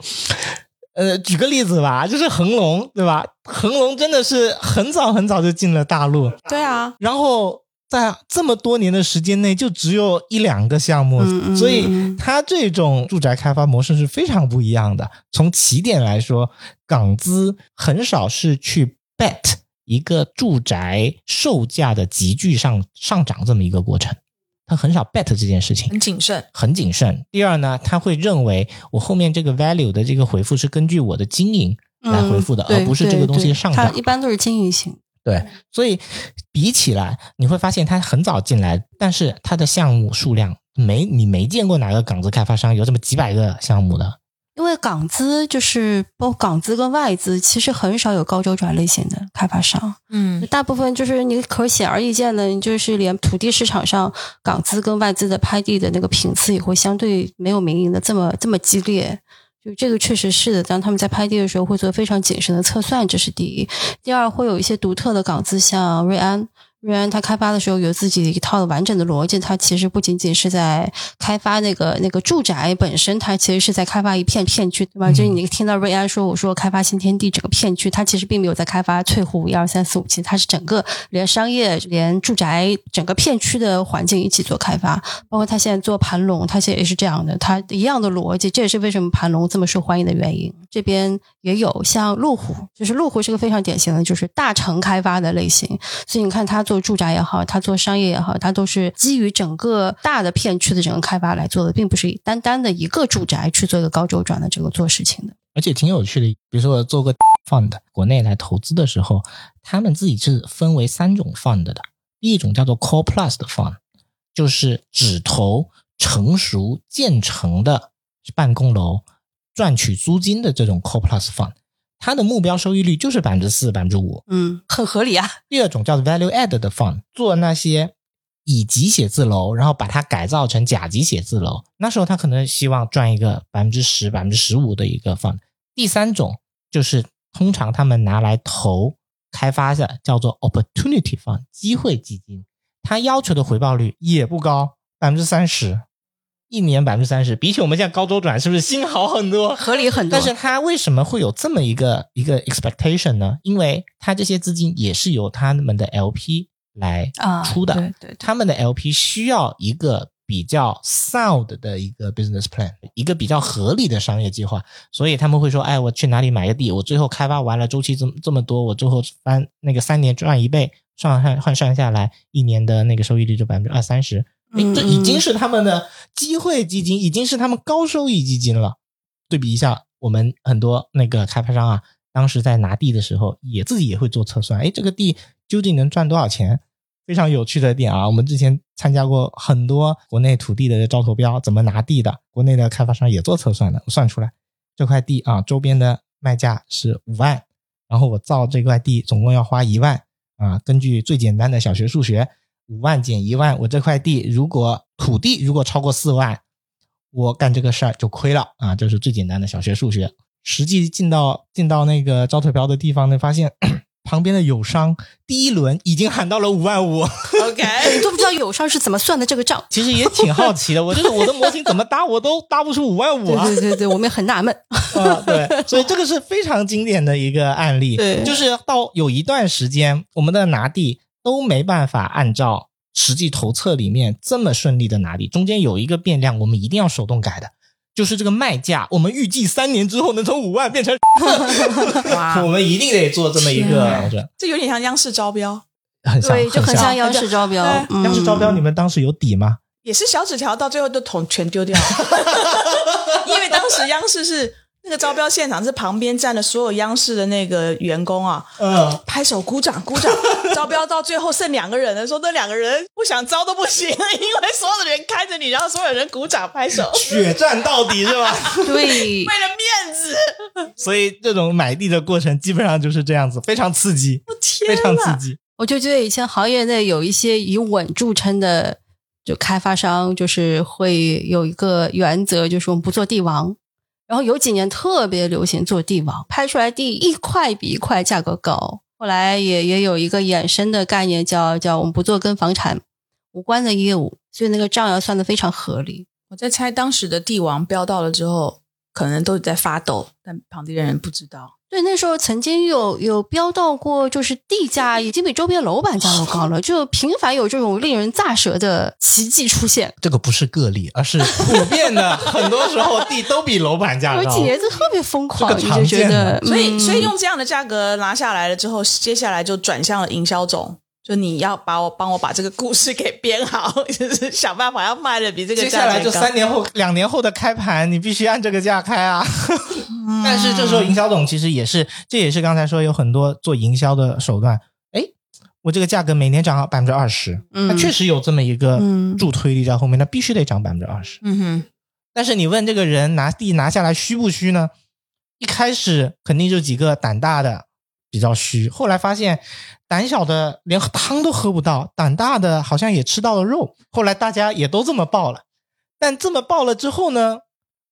呃，举个例子吧，就是恒隆，对吧？恒隆真的是很早很早就进了大陆，对啊，然后在这么多年的时间内，就只有一两个项目，所以嗯它这种住宅开发模式是非常不一样的。从起点来说，港资很少是去 bet 一个住宅售价的急剧上上涨这么一个过程，他很少 bet 这件事情。很谨慎。很谨慎。第二呢，他会认为我后面这个 value 的这个回复是根据我的经营来回复的，嗯而不是这个东西上涨它一。般都是经营型。对，所以比起来，你会发现它很早进来，但是它的项目数量没你没见过哪个港资开发商有这么几百个项目的，因为港资就是包括港资跟外资，其实很少有高周转类型的开发商，嗯大部分就是你可显而易见的，你就是连土地市场上港资跟外资的拍地的那个频次也会相对没有民营的这么这么激烈。就这个确实是的，当他们在拍地的时候会做非常谨慎的测算，这是第一。第二，会有一些独特的港资，像瑞安。瑞安它开发的时候有自己的一套的完整的逻辑，它其实不仅仅是在开发那个那个住宅本身，它其实是在开发一片片区，对吧？嗯就是你听到瑞安说我说开发新天地整个片区，它其实并没有在开发翠湖一二三四五七，它是整个连商业连住宅整个片区的环境一起做开发，包括它现在做盘龙，它现在也是这样的，它一样的逻辑，这也是为什么盘龙这么受欢迎的原因。这边也有像路虎，就是路虎是个非常典型的，就是大城开发的类型，所以你看它做做住宅也好，它做商业也好，它都是基于整个大的片区的整个开发来做的，并不是单单的一个住宅去做一个高周转的这个做事情的。而且挺有趣的。比如说我做个 fund，国内来投资的时候，他们自己是分为三种 fund 的。第一种叫做 core plus 的 fund，就是只投成熟建成的办公楼赚取租金的这种 core plus fund，它的目标收益率就是百分之四、百分之五。嗯，很合理啊。第二种叫 value add 的 fund，做那些乙级写字楼，然后把它改造成甲级写字楼。那时候他可能希望赚一个百分之十、百分之十五的一个 fund。第三种就是通常他们拿来投开发的，叫做 opportunity fund 机会基金，它要求的回报率也不高，百分之三十，一年百分之三十，比起我们现在高周转是不是心好很多？合理很多。但是它为什么会有这么一个一个 expectation 呢？因为它这些资金也是由他们的 LP 来啊出的，对对对他们的 LP 需要一个比较 sound 的一个 business plan，一个比较合理的商业计划，所以他们会说，哎，我去哪里买个地，我最后开发完了，周期这么这么多，我最后翻那个三年赚一倍，算换换算下来，一年的那个收益率就百分之二三十。哎，嗯这已经是他们的机会基金，已经是他们高收益基金了。对比一下，我们很多那个开发商啊，当时在拿地的时候，也自己也会做测算，哎，这个地究竟能赚多少钱？非常有趣的点啊，我们之前参加过很多国内土地的招投标，怎么拿地的，国内的开发商也做测算的，我算出来这块地啊，周边的卖价是五万，然后我造这块地总共要花一万啊，根据最简单的小学数学。五万减一万，我这块地如果土地如果超过四万，我干这个事儿就亏了啊！这是最简单的小学数学。实际进到进到那个招投标的地方呢，发现 旁边的友商第一轮已经喊到了五万五，OK，你都不知道友商是怎么算的这个账。其实也挺好奇的。我就是我的模型怎么搭，我都搭不出五万五对啊！对对对，我们也很纳闷。啊，对，所以这个是非常经典的一个案例。对就是到有一段时间，我们的拿地都没办法按照实际投测里面这么顺利的拿地，中间有一个变量，我们一定要手动改的。就是这个卖价，我们预计三年之后能从五万变成，哇 我们一定得做这么一天个啊，这这有点像央视招标，很像，对，就很像央视招标。嗯央视招标，你们当时有底吗？也是小纸条，到最后都统全丢掉了，因为当时央视是那个招标现场是旁边站的所有央视的那个员工啊，嗯，拍手鼓掌鼓掌。招标到最后剩两个人的时候，那两个人不想招都不行，因为所有的人看着你，然后所有人鼓掌拍手，血战到底是吧？对为了面子。所以这种买地的过程基本上就是这样子，非常刺激，我天非常刺呐！激。我就觉得以前行业内有一些以稳著称的就开发商，就是会有一个原则，就是我们不做地王。然后有几年特别流行做地王，拍出来地一块比一块价格高。后来也也有一个衍生的概念叫叫我们不做跟房产无关的业务，所以那个账要算的非常合理。我在猜当时的地王标到了之后，可能都在发抖，但旁边的人不知道。对，那时候曾经有有标到过，就是地价已经比周边楼板价都高了，就频繁有这种令人咋舌的奇迹出现。这个不是个例，而是普遍的，很多时候地都比楼板价高有几。年就特别疯狂，这个常你就觉见得的，所以，嗯所以用这样的价格拿下来了之后，接下来就转向了营销总，就你要把我帮我把这个故事给编好，就是想办法要卖的比这个接下来就三年后、两年后的开盘，你必须按这个价开啊。但是这时候营销总其实也是，这也是刚才说有很多做营销的手段。哎，我这个价格每年涨百分之二十，嗯它确实有这么一个嗯助推力在后面，那必须得涨百分之二十。嗯哼，但是你问这个人拿地拿下来虚不虚呢？一开始肯定就几个胆大的比较虚，后来发现胆小的连汤都喝不到，胆大的好像也吃到了肉。后来大家也都这么报了，但这么报了之后呢，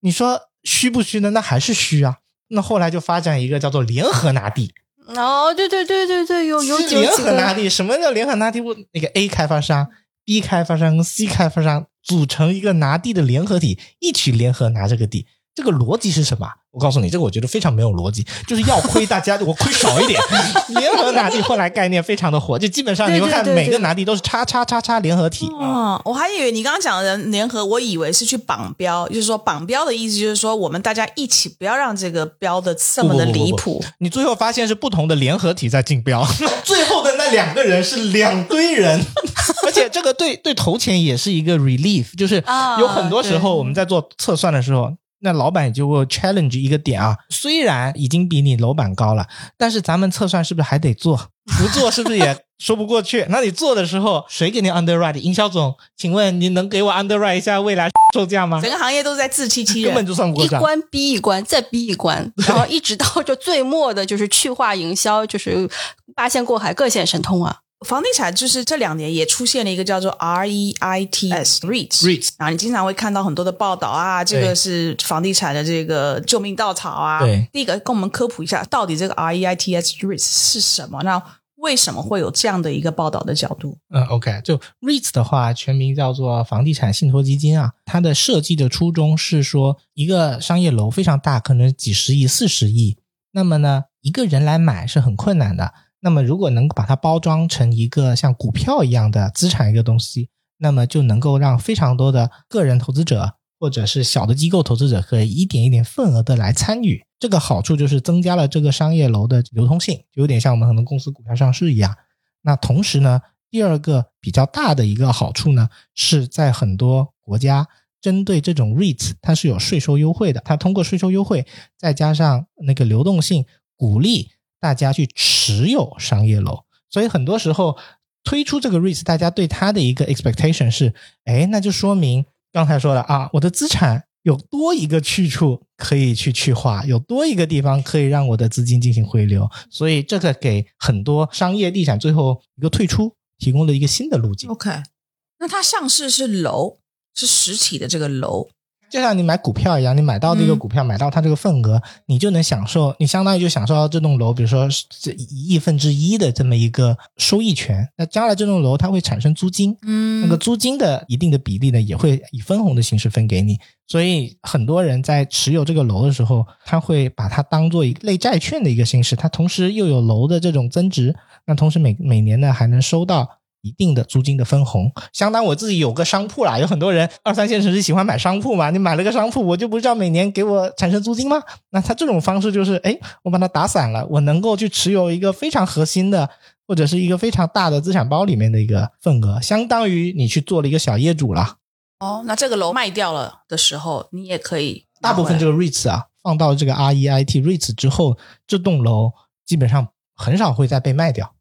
你说虚不虚呢？那还是虚啊。那后来就发展一个叫做联合拿地。哦，对对对对对，有有联合拿地。什么叫联合拿地？我那个 A 开发商、B 开发商跟 C 开发商组成一个拿地的联合体，一起联合拿这个地。这个逻辑是什么？我告诉你，这个我觉得非常没有逻辑，就是要亏大家，我亏少一点。联合拿地后来概念非常的火，就基本上你会看每个拿地都是叉叉叉叉联合体。哦，我还以为你刚刚讲的联合，我以为是去绑标，就是说绑标的意思就是说我们大家一起不要让这个标的这么的离谱。你最后发现是不同的联合体在竞标，最后的那两个人是两堆人，而且这个对对投钱也是一个 relief，就是有很多时候我们在做测算的时候。那老板就会 challenge 一个点啊，虽然已经比你楼板高了，但是咱们测算是不是还得做？不做是不是也说不过去？那你做的时候，谁给你 underwrite？营销总，请问你能给我 underwrite 一下未来 售价吗？整个行业都在自欺欺人，根本就算不过一关逼一关，再逼一关，然后一直到就最末的就是去化营销，就是八仙过海，各显神通啊。房地产就是这两年也出现了一个叫做 REITs REITs，然后你经常会看到很多的报道啊，这个是房地产的这个救命稻草啊。对，第一个跟我们科普一下，到底这个 REITs REITs 是什么？那为什么会有这样的一个报道的角度？嗯，OK，就 REITs 的话，全名叫做房地产信托基金啊。它的设计的初衷是说，一个商业楼非常大，可能几十亿、四十亿，那么呢，一个人来买是很困难的。那么，如果能把它包装成一个像股票一样的资产一个东西，那么就能够让非常多的个人投资者或者是小的机构投资者可以一点一点份额的来参与。这个好处就是增加了这个商业楼的流通性，有点像我们很多公司股票上市一样。那同时呢，第二个比较大的一个好处呢，是在很多国家针对这种 REITs，它是有税收优惠的。它通过税收优惠，再加上那个流动性，鼓励。大家去持有商业楼，所以很多时候推出这个 REITs，大家对它的一个 expectation 是，哎，那就说明刚才说的啊，我的资产有多一个去处可以去去化，有多一个地方可以让我的资金进行回流，所以这个给很多商业地产最后一个退出提供了一个新的路径。OK，那它上市是楼，是实体的这个楼。就像你买股票一样，你买到这个股票，买到它这个份额，你就能享受，你相当于就享受到这栋楼，比如说这一亿分之一的这么一个收益权。那将来这栋楼它会产生租金，嗯，那个租金的一定的比例呢，也会以分红的形式分给你。所以很多人在持有这个楼的时候，他会把它当做一类债券的一个形式，它同时又有楼的这种增值，那同时每每年呢还能收到。一定的租金的分红，相当我自己有个商铺啦。有很多人二三线城市喜欢买商铺嘛，你买了个商铺，我就不知道每年给我产生租金吗？那他这种方式就是，哎，我把它打散了，我能够去持有一个非常核心的或者是一个非常大的资产包里面的一个份额，相当于你去做了一个小业主了。哦，那这个楼卖掉了的时候，你也可以。大部分这个 REITs 啊，放到这个 REIT REITs 之后，这栋楼基本上很少会再被卖掉。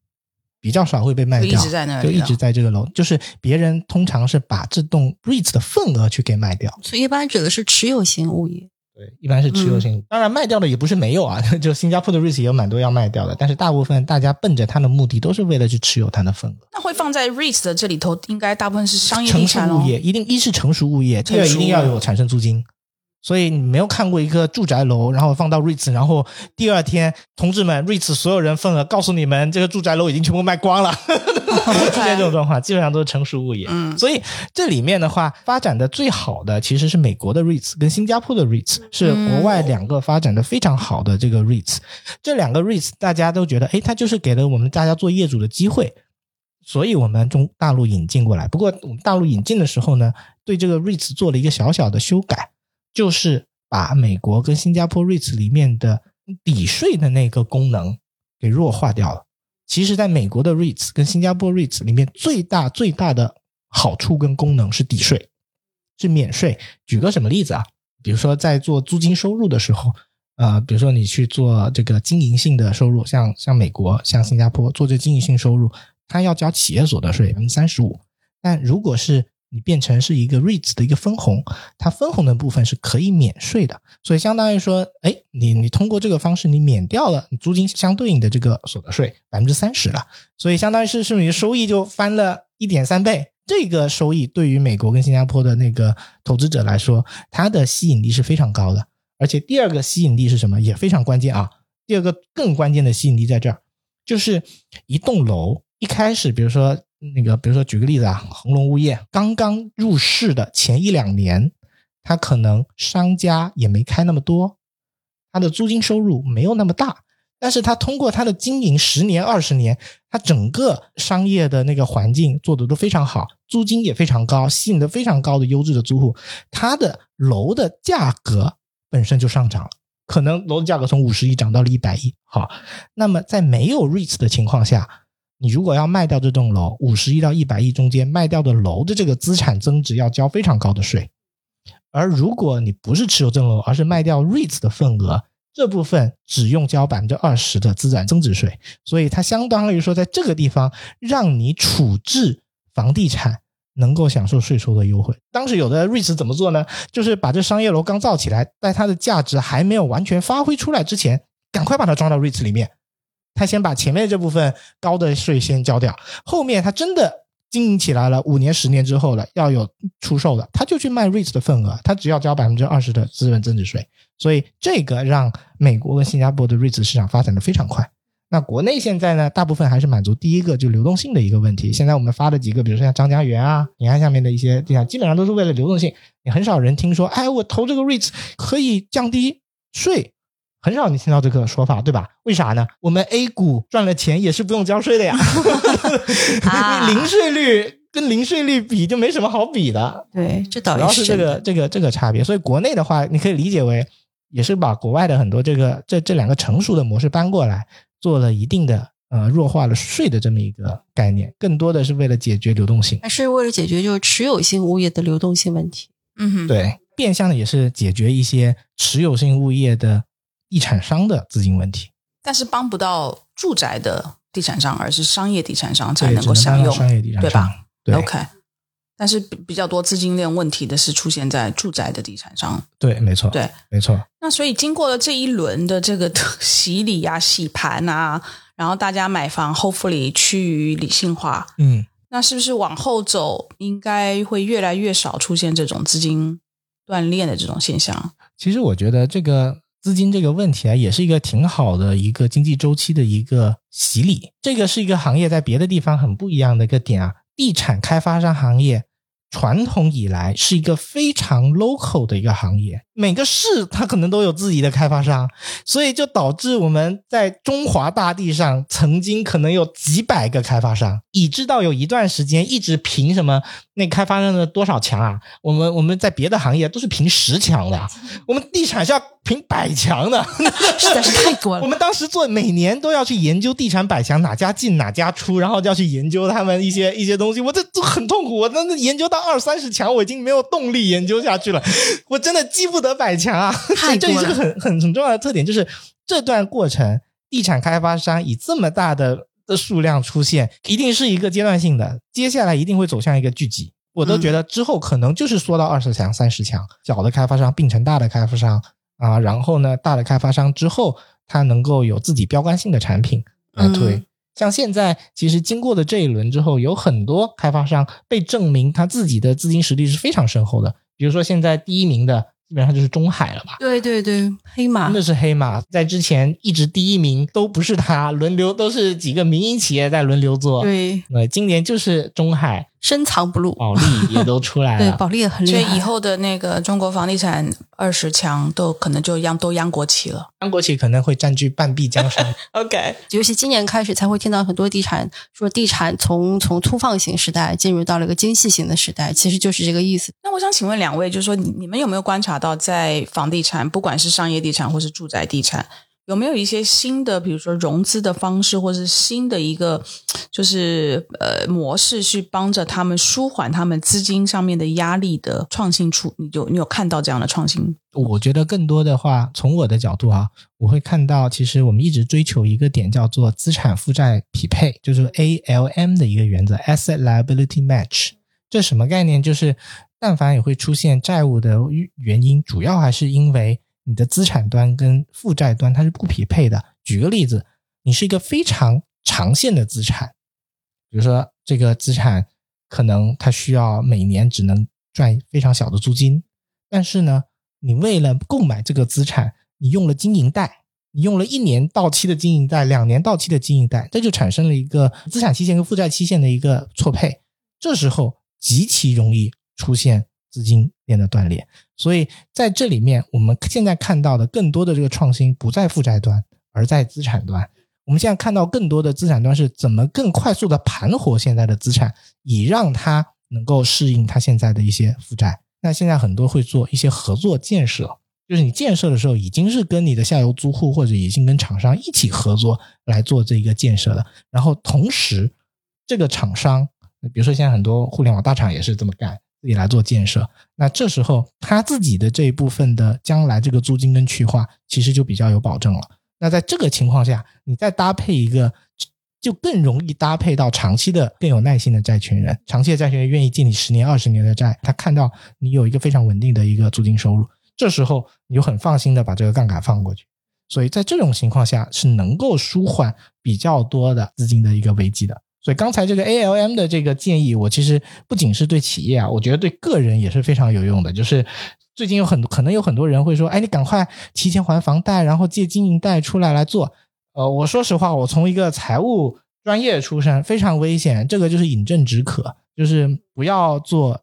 比较少会被卖掉，就一直在那，就一直在这个楼。就是别人通常是把这栋 REITs 的份额去给卖掉，所以一般指的是持有型物业。对，一般是持有型。当然卖掉的也不是没有啊，就新加坡的 REITs 也有蛮多要卖掉的，但是大部分大家奔着它的目的都是为了去持有它的份额。那会放在 REITs 的这里头，应该大部分是商业成熟物业，一定一是成熟物业，第二一定要有产生租金。所以你没有看过一个住宅楼，然后放到 REITs，然后第二天，同志们，REITs 所有人份额告诉你们，这个住宅楼已经全部卖光了，出现这种状况，基本上都是成熟物业。嗯，所以这里面的话，发展的最好的其实是美国的 REITs 跟新加坡的 REITs，是国外两个发展的非常好的这个 REITs。这两个 REITs 大家都觉得，哎，它就是给了我们大家做业主的机会，所以我们中大陆引进过来。不过我们大陆引进的时候呢，对这个 REITs 做了一个小小的修改。就是把美国跟新加坡 REITs 里面的抵税的那个功能给弱化掉了。其实，在美国的 REITs 跟新加坡 REITs 里面，最大最大的好处跟功能是抵税，是免税。举个什么例子啊？比如说，在做租金收入的时候，呃，比如说你去做这个经营性的收入，像像美国、像新加坡做这经营性收入，它要交企业所得税百分之三十五。但如果是你变成是一个 REITs 的一个分红，它分红的部分是可以免税的，所以相当于说，哎，你你通过这个方式，你免掉了你租金相对应的这个所得税百分之三十了，所以相当于是是你的收益就翻了一点三倍。这个收益对于美国跟新加坡的那个投资者来说，它的吸引力是非常高的。而且第二个吸引力是什么？也非常关键啊。第二个更关键的吸引力在这儿，就是一栋楼一开始，比如说。那个，比如说举个例子啊，恒隆物业刚刚入市的前一两年，它可能商家也没开那么多，它的租金收入没有那么大，但是它通过它的经营十年二十年，它整个商业的那个环境做的都非常好，租金也非常高，吸引的非常高的优质的租户，它的楼的价格本身就上涨了，可能楼的价格从五十亿涨到了一百亿。好，那么在没有 REITs 的情况下。你如果要卖掉这栋楼，五十亿到一百亿中间卖掉的楼的这个资产增值要交非常高的税，而如果你不是持有这栋楼，而是卖掉 REITs 的份额，这部分只用交百分之二十的资产增值税，所以它相当于说在这个地方让你处置房地产能够享受税收的优惠。当时有的 REITs 怎么做呢？就是把这商业楼刚造起来，在它的价值还没有完全发挥出来之前，赶快把它装到 REITs 里面。他先把前面这部分高的税先交掉，后面他真的经营起来了，五年、十年之后了，要有出售的，他就去卖 REITs 的份额，他只要交百分之二十的资本增值税，所以这个让美国跟新加坡的 REITs 市场发展的非常快。那国内现在呢，大部分还是满足第一个就流动性的一个问题。现在我们发的几个，比如说像张家园啊，你看下面的一些地方，基本上都是为了流动性，也很少人听说，哎，我投这个 REITs 可以降低税。很少你听到这个说法，对吧？为啥呢？我们 A 股赚了钱也是不用交税的呀，零税率跟零税率比就没什么好比的。对，这倒主要是这个这个这个差别。所以国内的话，你可以理解为也是把国外的很多这个这这两个成熟的模式搬过来，做了一定的呃弱化了税的这么一个概念，更多的是为了解决流动性，还是为了解决就是持有性物业的流动性问题。嗯哼，对，变相的也是解决一些持有性物业的。地产商的资金问题，但是帮不到住宅的地产商，而是商业地产商才能够享用，商业地产商对吧？对，OK。但是比较多资金链问题的是出现在住宅的地产商，对，没错，对，没错。那所以经过了这一轮的这个洗礼啊、洗盘啊，然后大家买房，hopefully 趋于理性化，嗯，那是不是往后走应该会越来越少出现这种资金断裂的这种现象？其实我觉得这个。资金这个问题啊，也是一个挺好的一个经济周期的一个洗礼。这个是一个行业在别的地方很不一样的一个点啊，地产开发商行业。传统以来是一个非常 local 的一个行业，每个市它可能都有自己的开发商，所以就导致我们在中华大地上曾经可能有几百个开发商，以致到有一段时间一直凭什么那开发商的多少强啊？我们我们在别的行业都是凭十强的，我们地产是要凭百强的，实在是太多了。我们当时做每年都要去研究地产百强哪家进哪家出，然后就要去研究他们一些一些东西，我这都很痛苦，我那那研究到。二三十强，我已经没有动力研究下去了。我真的记不得百强啊！这是个很很很重要的特点，就是这段过程，地产开发商以这么大的的数量出现，一定是一个阶段性的，接下来一定会走向一个聚集。我都觉得之后可能就是缩到二十强、三十强，小的开发商并成大的开发商啊，然后呢，大的开发商之后，它能够有自己标杆性的产品来推。像现在，其实经过的这一轮之后，有很多开发商被证明他自己的资金实力是非常深厚的。比如说，现在第一名的基本上就是中海了吧？对对对，黑马真的是黑马，在之前一直第一名都不是他，轮流都是几个民营企业在轮流做。对，呃，今年就是中海。深藏不露，保利也都出来了，对，保利也很厉害。所以以后的那个中国房地产二十强都可能就央都央国企了，央国企可能会占据半壁江山。OK，尤其今年开始才会听到很多地产说，地产从从粗放型时代进入到了一个精细型的时代，其实就是这个意思。那我想请问两位，就是说你你们有没有观察到，在房地产，不管是商业地产或是住宅地产？有没有一些新的，比如说融资的方式，或者是新的一个就是呃模式，去帮着他们舒缓他们资金上面的压力的创新出？你就你有看到这样的创新？我觉得更多的话，从我的角度啊，我会看到，其实我们一直追求一个点，叫做资产负债匹配，就是 ALM 的一个原则，Asset Liability Match。这什么概念？就是但凡也会出现债务的原因，主要还是因为你的资产端跟负债端它是不匹配的。举个例子，你是一个非常长线的资产，比如说这个资产可能它需要每年只能赚非常小的租金，但是呢，你为了购买这个资产，你用了经营贷，你用了一年到期的经营贷，两年到期的经营贷，这就产生了一个资产期限跟负债期限的一个错配，这时候极其容易出现资金链的断裂。所以在这里面，我们现在看到的更多的这个创新不在负债端。而在资产端，我们现在看到更多的资产端是怎么更快速的盘活现在的资产，以让它能够适应它现在的一些负债。那现在很多会做一些合作建设，就是你建设的时候已经是跟你的下游租户或者已经跟厂商一起合作来做这一个建设的。然后同时，这个厂商，比如说现在很多互联网大厂也是这么干，自己来做建设。那这时候他自己的这一部分的将来这个租金跟去化，其实就比较有保证了。那在这个情况下，你再搭配一个，就更容易搭配到长期的、更有耐心的债权人。长期的债权人愿意借你十年、二十年的债，他看到你有一个非常稳定的一个租金收入，这时候你就很放心的把这个杠杆放过去。所以在这种情况下，是能够舒缓比较多的资金的一个危机的。所以刚才这个 ALM 的这个建议，我其实不仅是对企业啊，我觉得对个人也是非常有用的，就是。最近有很多可能有很多人会说，哎，你赶快提前还房贷，然后借经营贷出来来做。呃，我说实话，我从一个财务专业出身，非常危险。这个就是饮鸩止渴，就是不要做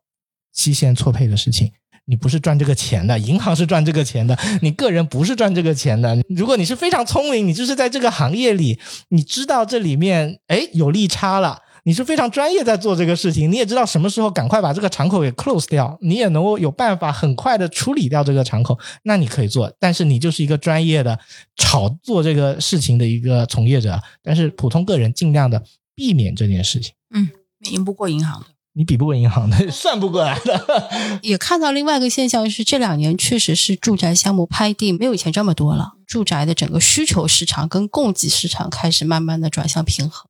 期限错配的事情。你不是赚这个钱的，银行是赚这个钱的，你个人不是赚这个钱的。如果你是非常聪明，你就是在这个行业里，你知道这里面哎有利差了。你是非常专业在做这个事情，你也知道什么时候赶快把这个敞口给 close 掉，你也能够有办法很快的处理掉这个敞口，那你可以做。但是你就是一个专业的炒作这个事情的一个从业者，但是普通个人尽量的避免这件事情。嗯，赢不过银行的，你比不过银行的，算不过来的。也看到另外一个现象是，这两年确实是住宅项目拍地没有以前这么多了，住宅的整个需求市场跟供给市场开始慢慢的转向平衡。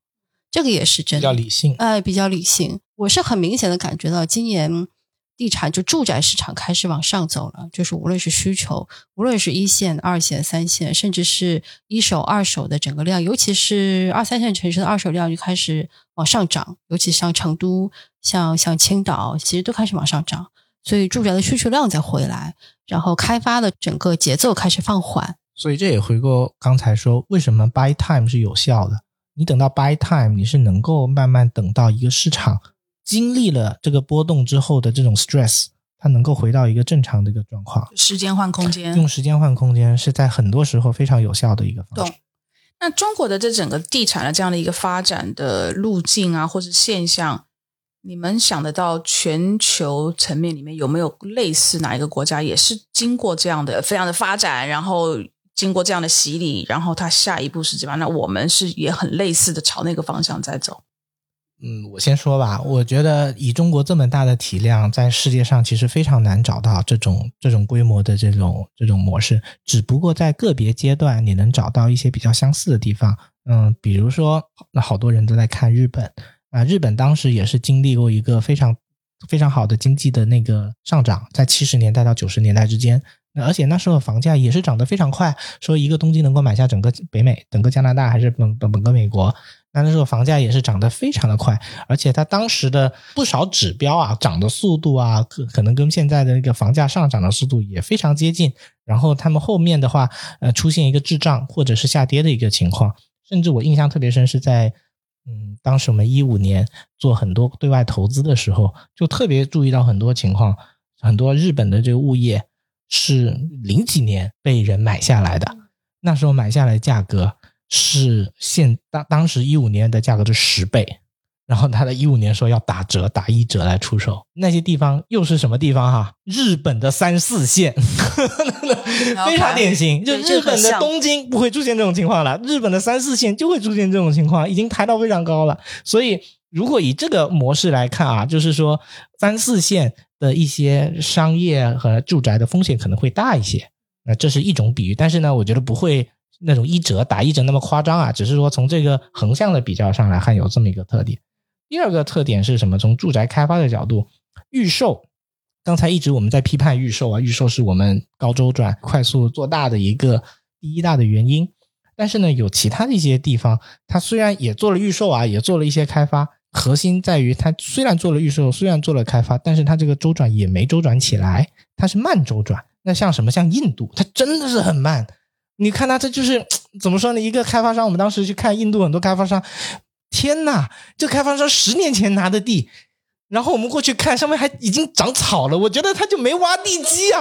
这个也是真的，比较理性，哎，比较理性。我是很明显的感觉到，今年地产就住宅市场开始往上走了，就是无论是需求，无论是一线、二线、三线，甚至是一手、二手的整个量，尤其是二三线城市的二手量就开始往上涨，尤其像成都、像像青岛，其实都开始往上涨。所以住宅的需求量在回来，然后开发的整个节奏开始放缓。所以这也回过刚才说，为什么 buy time 是有效的？你等到 buy time，你是能够慢慢等到一个市场经历了这个波动之后的这种 stress，它能够回到一个正常的一个状况。时间换空间，用时间换空间是在很多时候非常有效的一个方式。那中国的这整个地产的这样的一个发展的路径啊，或者现象，你们想得到全球层面里面有没有类似哪一个国家也是经过这样的非常的发展，然后？经过这样的洗礼，然后它下一步是怎么样？那我们是也很类似的朝那个方向在走。嗯，我先说吧，我觉得以中国这么大的体量，在世界上其实非常难找到这种这种规模的这种这种模式。只不过在个别阶段，你能找到一些比较相似的地方。嗯，比如说，那好多人都在看日本啊，日本当时也是经历过一个非常非常好的经济的那个上涨，在七十年代到九十年代之间。而且那时候房价也是涨得非常快，说一个东京能够买下整个北美、整个加拿大还是本本本个美国。那那时候房价也是涨得非常的快，而且它当时的不少指标啊，涨的速度啊，可可能跟现在的那个房价上涨的速度也非常接近。然后他们后面的话，呃，出现一个滞胀或者是下跌的一个情况，甚至我印象特别深是在，嗯，当时我们一五年做很多对外投资的时候，就特别注意到很多情况，很多日本的这个物业。是零几年被人买下来的，那时候买下来价格是现当当时一五年的价格的十倍，然后他在一五年说要打折打一折来出售，那些地方又是什么地方哈？日本的三四线，非常典型，就日本的东京不会出现这种情况了，日本的三四线就会出现这种情况，已经抬到非常高了。所以如果以这个模式来看啊，就是说三四线。的一些商业和住宅的风险可能会大一些，那这是一种比喻，但是呢，我觉得不会那种一折打一折那么夸张啊，只是说从这个横向的比较上来看有这么一个特点。第二个特点是什么？从住宅开发的角度，预售。刚才一直我们在批判预售啊，预售是我们高周转、快速做大的一个第一大的原因。但是呢，有其他的一些地方，它虽然也做了预售啊，也做了一些开发，核心在于它虽然做了预售，虽然做了开发，但是它这个周转也没周转起来，它是慢周转。那像什么？像印度，它真的是很慢。你看他这就是怎么说呢？一个开发商，我们当时去看印度很多开发商，天呐，这开发商十年前拿的地。然后我们过去看，上面还已经长草了。我觉得他就没挖地基啊？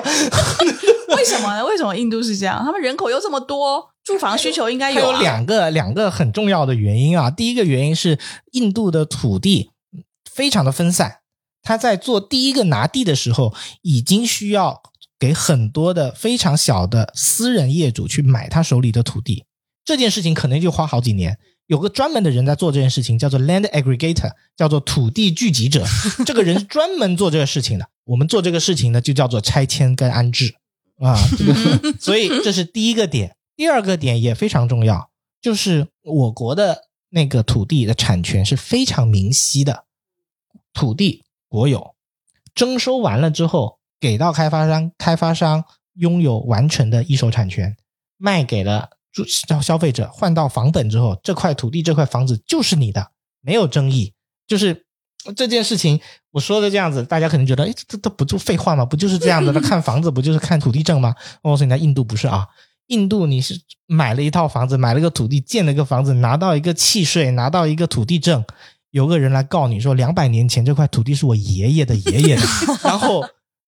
为什么呢？为什么印度是这样？他们人口又这么多，住房需求应该有。有两个两个很重要的原因啊。第一个原因是印度的土地非常的分散，他在做第一个拿地的时候，已经需要给很多的非常小的私人业主去买他手里的土地。这件事情可能就花好几年。有个专门的人在做这件事情，叫做 land aggregator，叫做土地聚集者。这个人专门做这个事情的。我们做这个事情呢，就叫做拆迁跟安置啊。这个，所以这是第一个点。第二个点也非常重要，就是我国的那个土地的产权是非常明晰的，土地国有，征收完了之后给到开发商，开发商拥有完全的一手产权，卖给了。消消费者换到房本之后，这块土地、这块房子就是你的，没有争议。就是这件事情，我说的这样子，大家可能觉得，哎，这这不就废话吗？不就是这样子？那看房子不就是看土地证吗？我告诉你，在印度不是啊，印度你是买了一套房子，买了个土地，建了一个房子，拿到一个契税，拿到一个土地证，有个人来告你说，两百年前这块土地是我爷爷的爷爷的，然后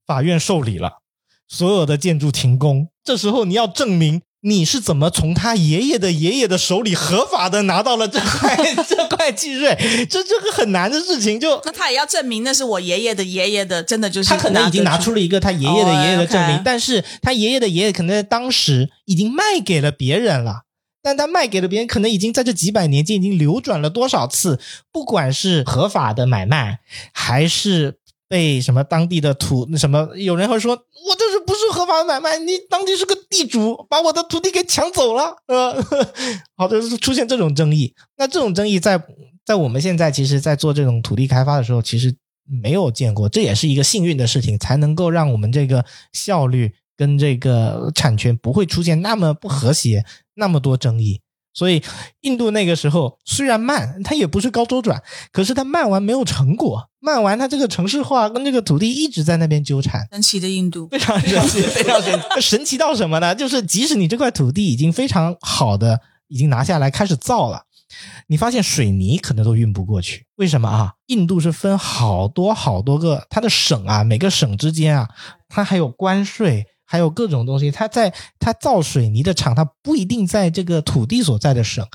法院受理了，所有的建筑停工，这时候你要证明。你是怎么从他爷爷的爷爷的手里合法的拿到了这块 这块契税？这这个很难的事情，就那他也要证明那是我爷爷的爷爷的，真的就是他可能已经拿出了一个他爷爷的爷爷的证明，但是他爷爷的爷爷可能在当时已经卖给了别人了，但他卖给了别人，可能已经在这几百年间已经流转了多少次，不管是合法的买卖还是。被什么当地的土什么？有人会说我这是不是合法买卖？你当地是个地主，把我的土地给抢走了，呃，好的，出现这种争议。那这种争议在在我们现在其实，在做这种土地开发的时候，其实没有见过。这也是一个幸运的事情，才能够让我们这个效率跟这个产权不会出现那么不和谐，那么多争议。所以，印度那个时候虽然慢，它也不是高周转，可是它慢完没有成果，慢完它这个城市化跟这个土地一直在那边纠缠。神奇的印度，非常神奇，非常神奇，神奇到什么呢？就是即使你这块土地已经非常好的，已经拿下来开始造了，你发现水泥可能都运不过去。为什么啊？印度是分好多好多个，它的省啊，每个省之间啊，它还有关税。还有各种东西，他在他造水泥的厂，他不一定在这个土地所在的省，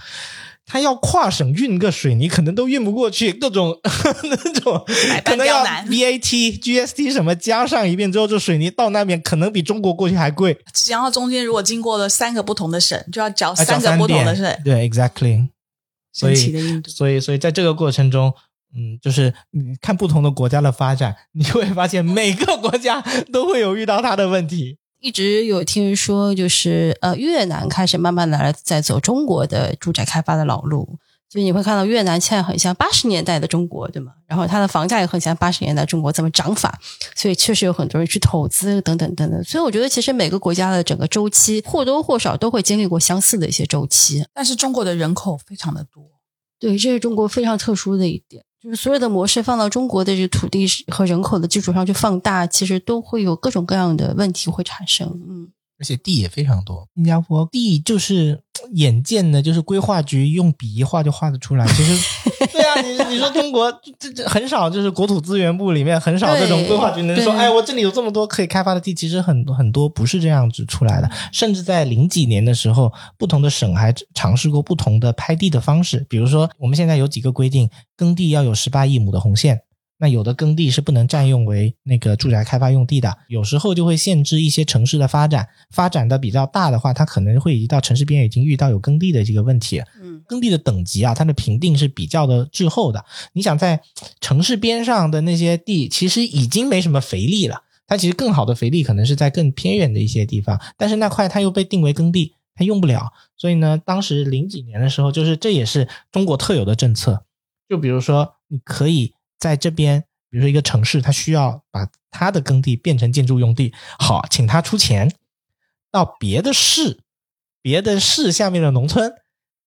他要跨省运个水泥，可能都运不过去。各种 那种可能要 VAT、GST 什么加上一遍之后，这水泥到那边可能比中国过去还贵。然后中间如果经过了三个不同的省，就要缴三个不同的省。对，exactly。所以，所以，所以在这个过程中，嗯，就是你看不同的国家的发展，你就会发现每个国家都会有遇到它的问题。一直有听人说，就是呃，越南开始慢慢的在走中国的住宅开发的老路，所以你会看到越南现在很像八十年代的中国，对吗？然后它的房价也很像八十年代中国这么涨法，所以确实有很多人去投资等等等等。所以我觉得，其实每个国家的整个周期或多或少都会经历过相似的一些周期。但是中国的人口非常的多，对，这是中国非常特殊的一点。就是所有的模式放到中国的这土地和人口的基础上去放大，其实都会有各种各样的问题会产生。嗯，而且地也非常多，新加坡地就是眼见的，就是规划局用笔一画就画得出来。其实，对啊，你你说中国这这很少，就是国土资源部里面很少这种规划局能说，哎，我这里有这么多可以开发的地。其实很多很多不是这样子出来的，甚至在零几年的时候，不同的省还尝试过不同的拍地的方式。比如说，我们现在有几个规定。耕地要有十八亿亩的红线，那有的耕地是不能占用为那个住宅开发用地的，有时候就会限制一些城市的发展。发展的比较大的话，它可能会移到城市边，已经遇到有耕地的这个问题。嗯，耕地的等级啊，它的评定是比较的滞后的。你想在城市边上的那些地，其实已经没什么肥力了，它其实更好的肥力可能是在更偏远的一些地方，但是那块它又被定为耕地，它用不了。所以呢，当时零几年的时候，就是这也是中国特有的政策。就比如说，你可以在这边，比如说一个城市，它需要把它的耕地变成建筑用地，好，请他出钱到别的市、别的市下面的农村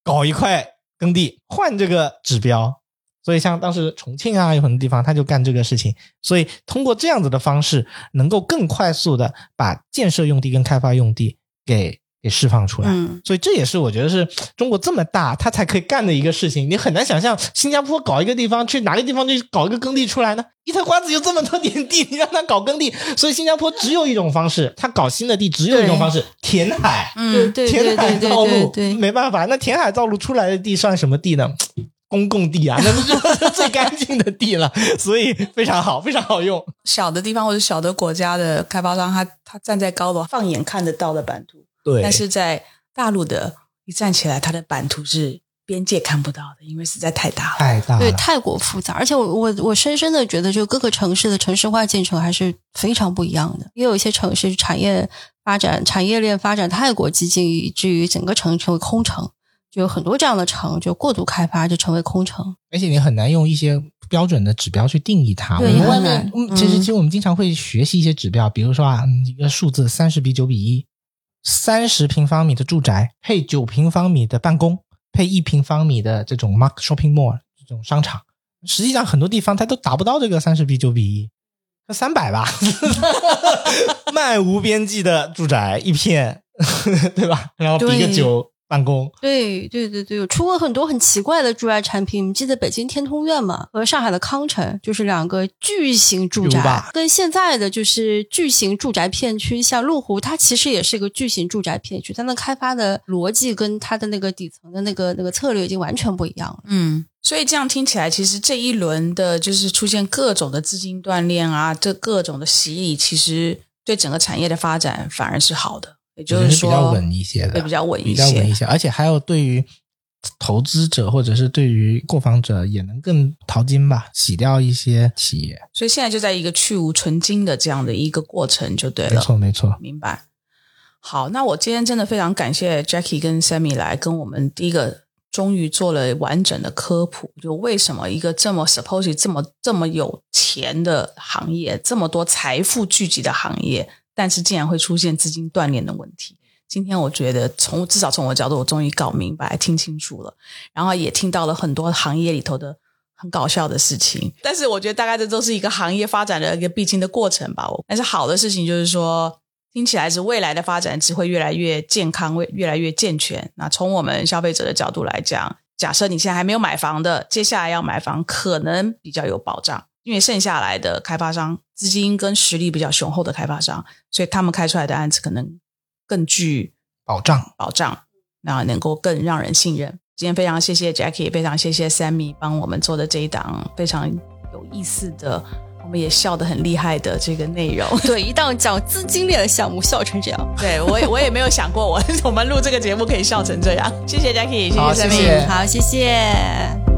搞一块耕地，换这个指标。所以，像当时重庆啊，有很多地方他就干这个事情。所以，通过这样子的方式，能够更快速的把建设用地跟开发用地给给释放出来。嗯，所以这也是我觉得是中国这么大，它才可以干的一个事情。你很难想象新加坡搞一个地方去哪个地方去搞一个耕地出来呢？一滩瓜子有这么多点地，你让他搞耕地，所以新加坡只有一种方式，他搞新的地只有一种方式，填海。嗯对对填海造陆，对对，没办法，那填海造陆出来的地算什么地呢？公共地啊，那不是最干净的地了，所以非常好，非常好用。小的地方或者小的国家的开发商，他他站在高楼，放眼看得到的版图，对但是在大陆的一站起来，它的版图是边界看不到的，因为实在太大了。对，太大了，对太过复杂，而且我我我深深的觉得，就各个城市的城市化进程还是非常不一样的。也有一些城市产业发展、产业链发展太过激进，以至于整个城成为空城，就有很多这样的城就过度开发，就成为空城。而且你很难用一些标准的指标去定义它。我对们外面其实其实我们经常会学习一些指标，比如说啊，嗯一个数字三十比九比一，三十平方米的住宅配九平方米的办公，配一平方米的这种 mark shopping mall 这种商场，实际上很多地方它都达不到这个三十比九比一，那三百吧，漫无边际的住宅一片，对吧？然后比个对。九办公，对对对对，有出过很多很奇怪的住宅产品。你记得北京天通苑嘛，和上海的康城，就是两个巨型住宅跟现在的就是巨型住宅片区，像麓湖，它其实也是一个巨型住宅片区，它那开发的逻辑跟它的那个底层的那个那个策略已经完全不一样了。嗯，所以这样听起来，其实这一轮的就是出现各种的资金断裂啊，这各种的洗礼，其实对整个产业的发展反而是好的。也就是说，比较稳一些的，对比较稳一些，较稳一些，而且还有对于投资者或者是对于购房者也能更淘金吧，洗掉一些企业。所以现在就在一个去无存金的这样的一个过程，就对了没。错没错，明白。好，那我今天真的非常感谢 Jackie 跟 Sammy 来跟我们第一个终于做了完整的科普，就为什么一个这么 supposed 这么这么有钱的行业，这么多财富聚集的行业，但是竟然会出现资金断裂的问题。今天我觉得从至少从我角度，我终于搞明白、听清楚了，然后也听到了很多行业里头的很搞笑的事情。但是我觉得大概这都是一个行业发展的一个必经的过程吧。但是好的事情就是说，听起来是未来的发展只会越来越健康，会越来越健全。那从我们消费者的角度来讲，假设你现在还没有买房的，接下来要买房可能比较有保障，因为剩下来的开发商资金跟实力比较雄厚的开发商，所以他们开出来的案子可能更具保障。保障，那能够更让人信任。今天非常谢谢 Jackie，非常谢谢 Sammy 帮我们做的这一档非常有意思的，我们也笑得很厉害的这个内容。对，一档讲资金链的项目笑成这样，对我也我也没有想过我 我们录这个节目可以笑成这样。谢谢 Jackie，谢好谢 Sammy，谢谢好，谢谢。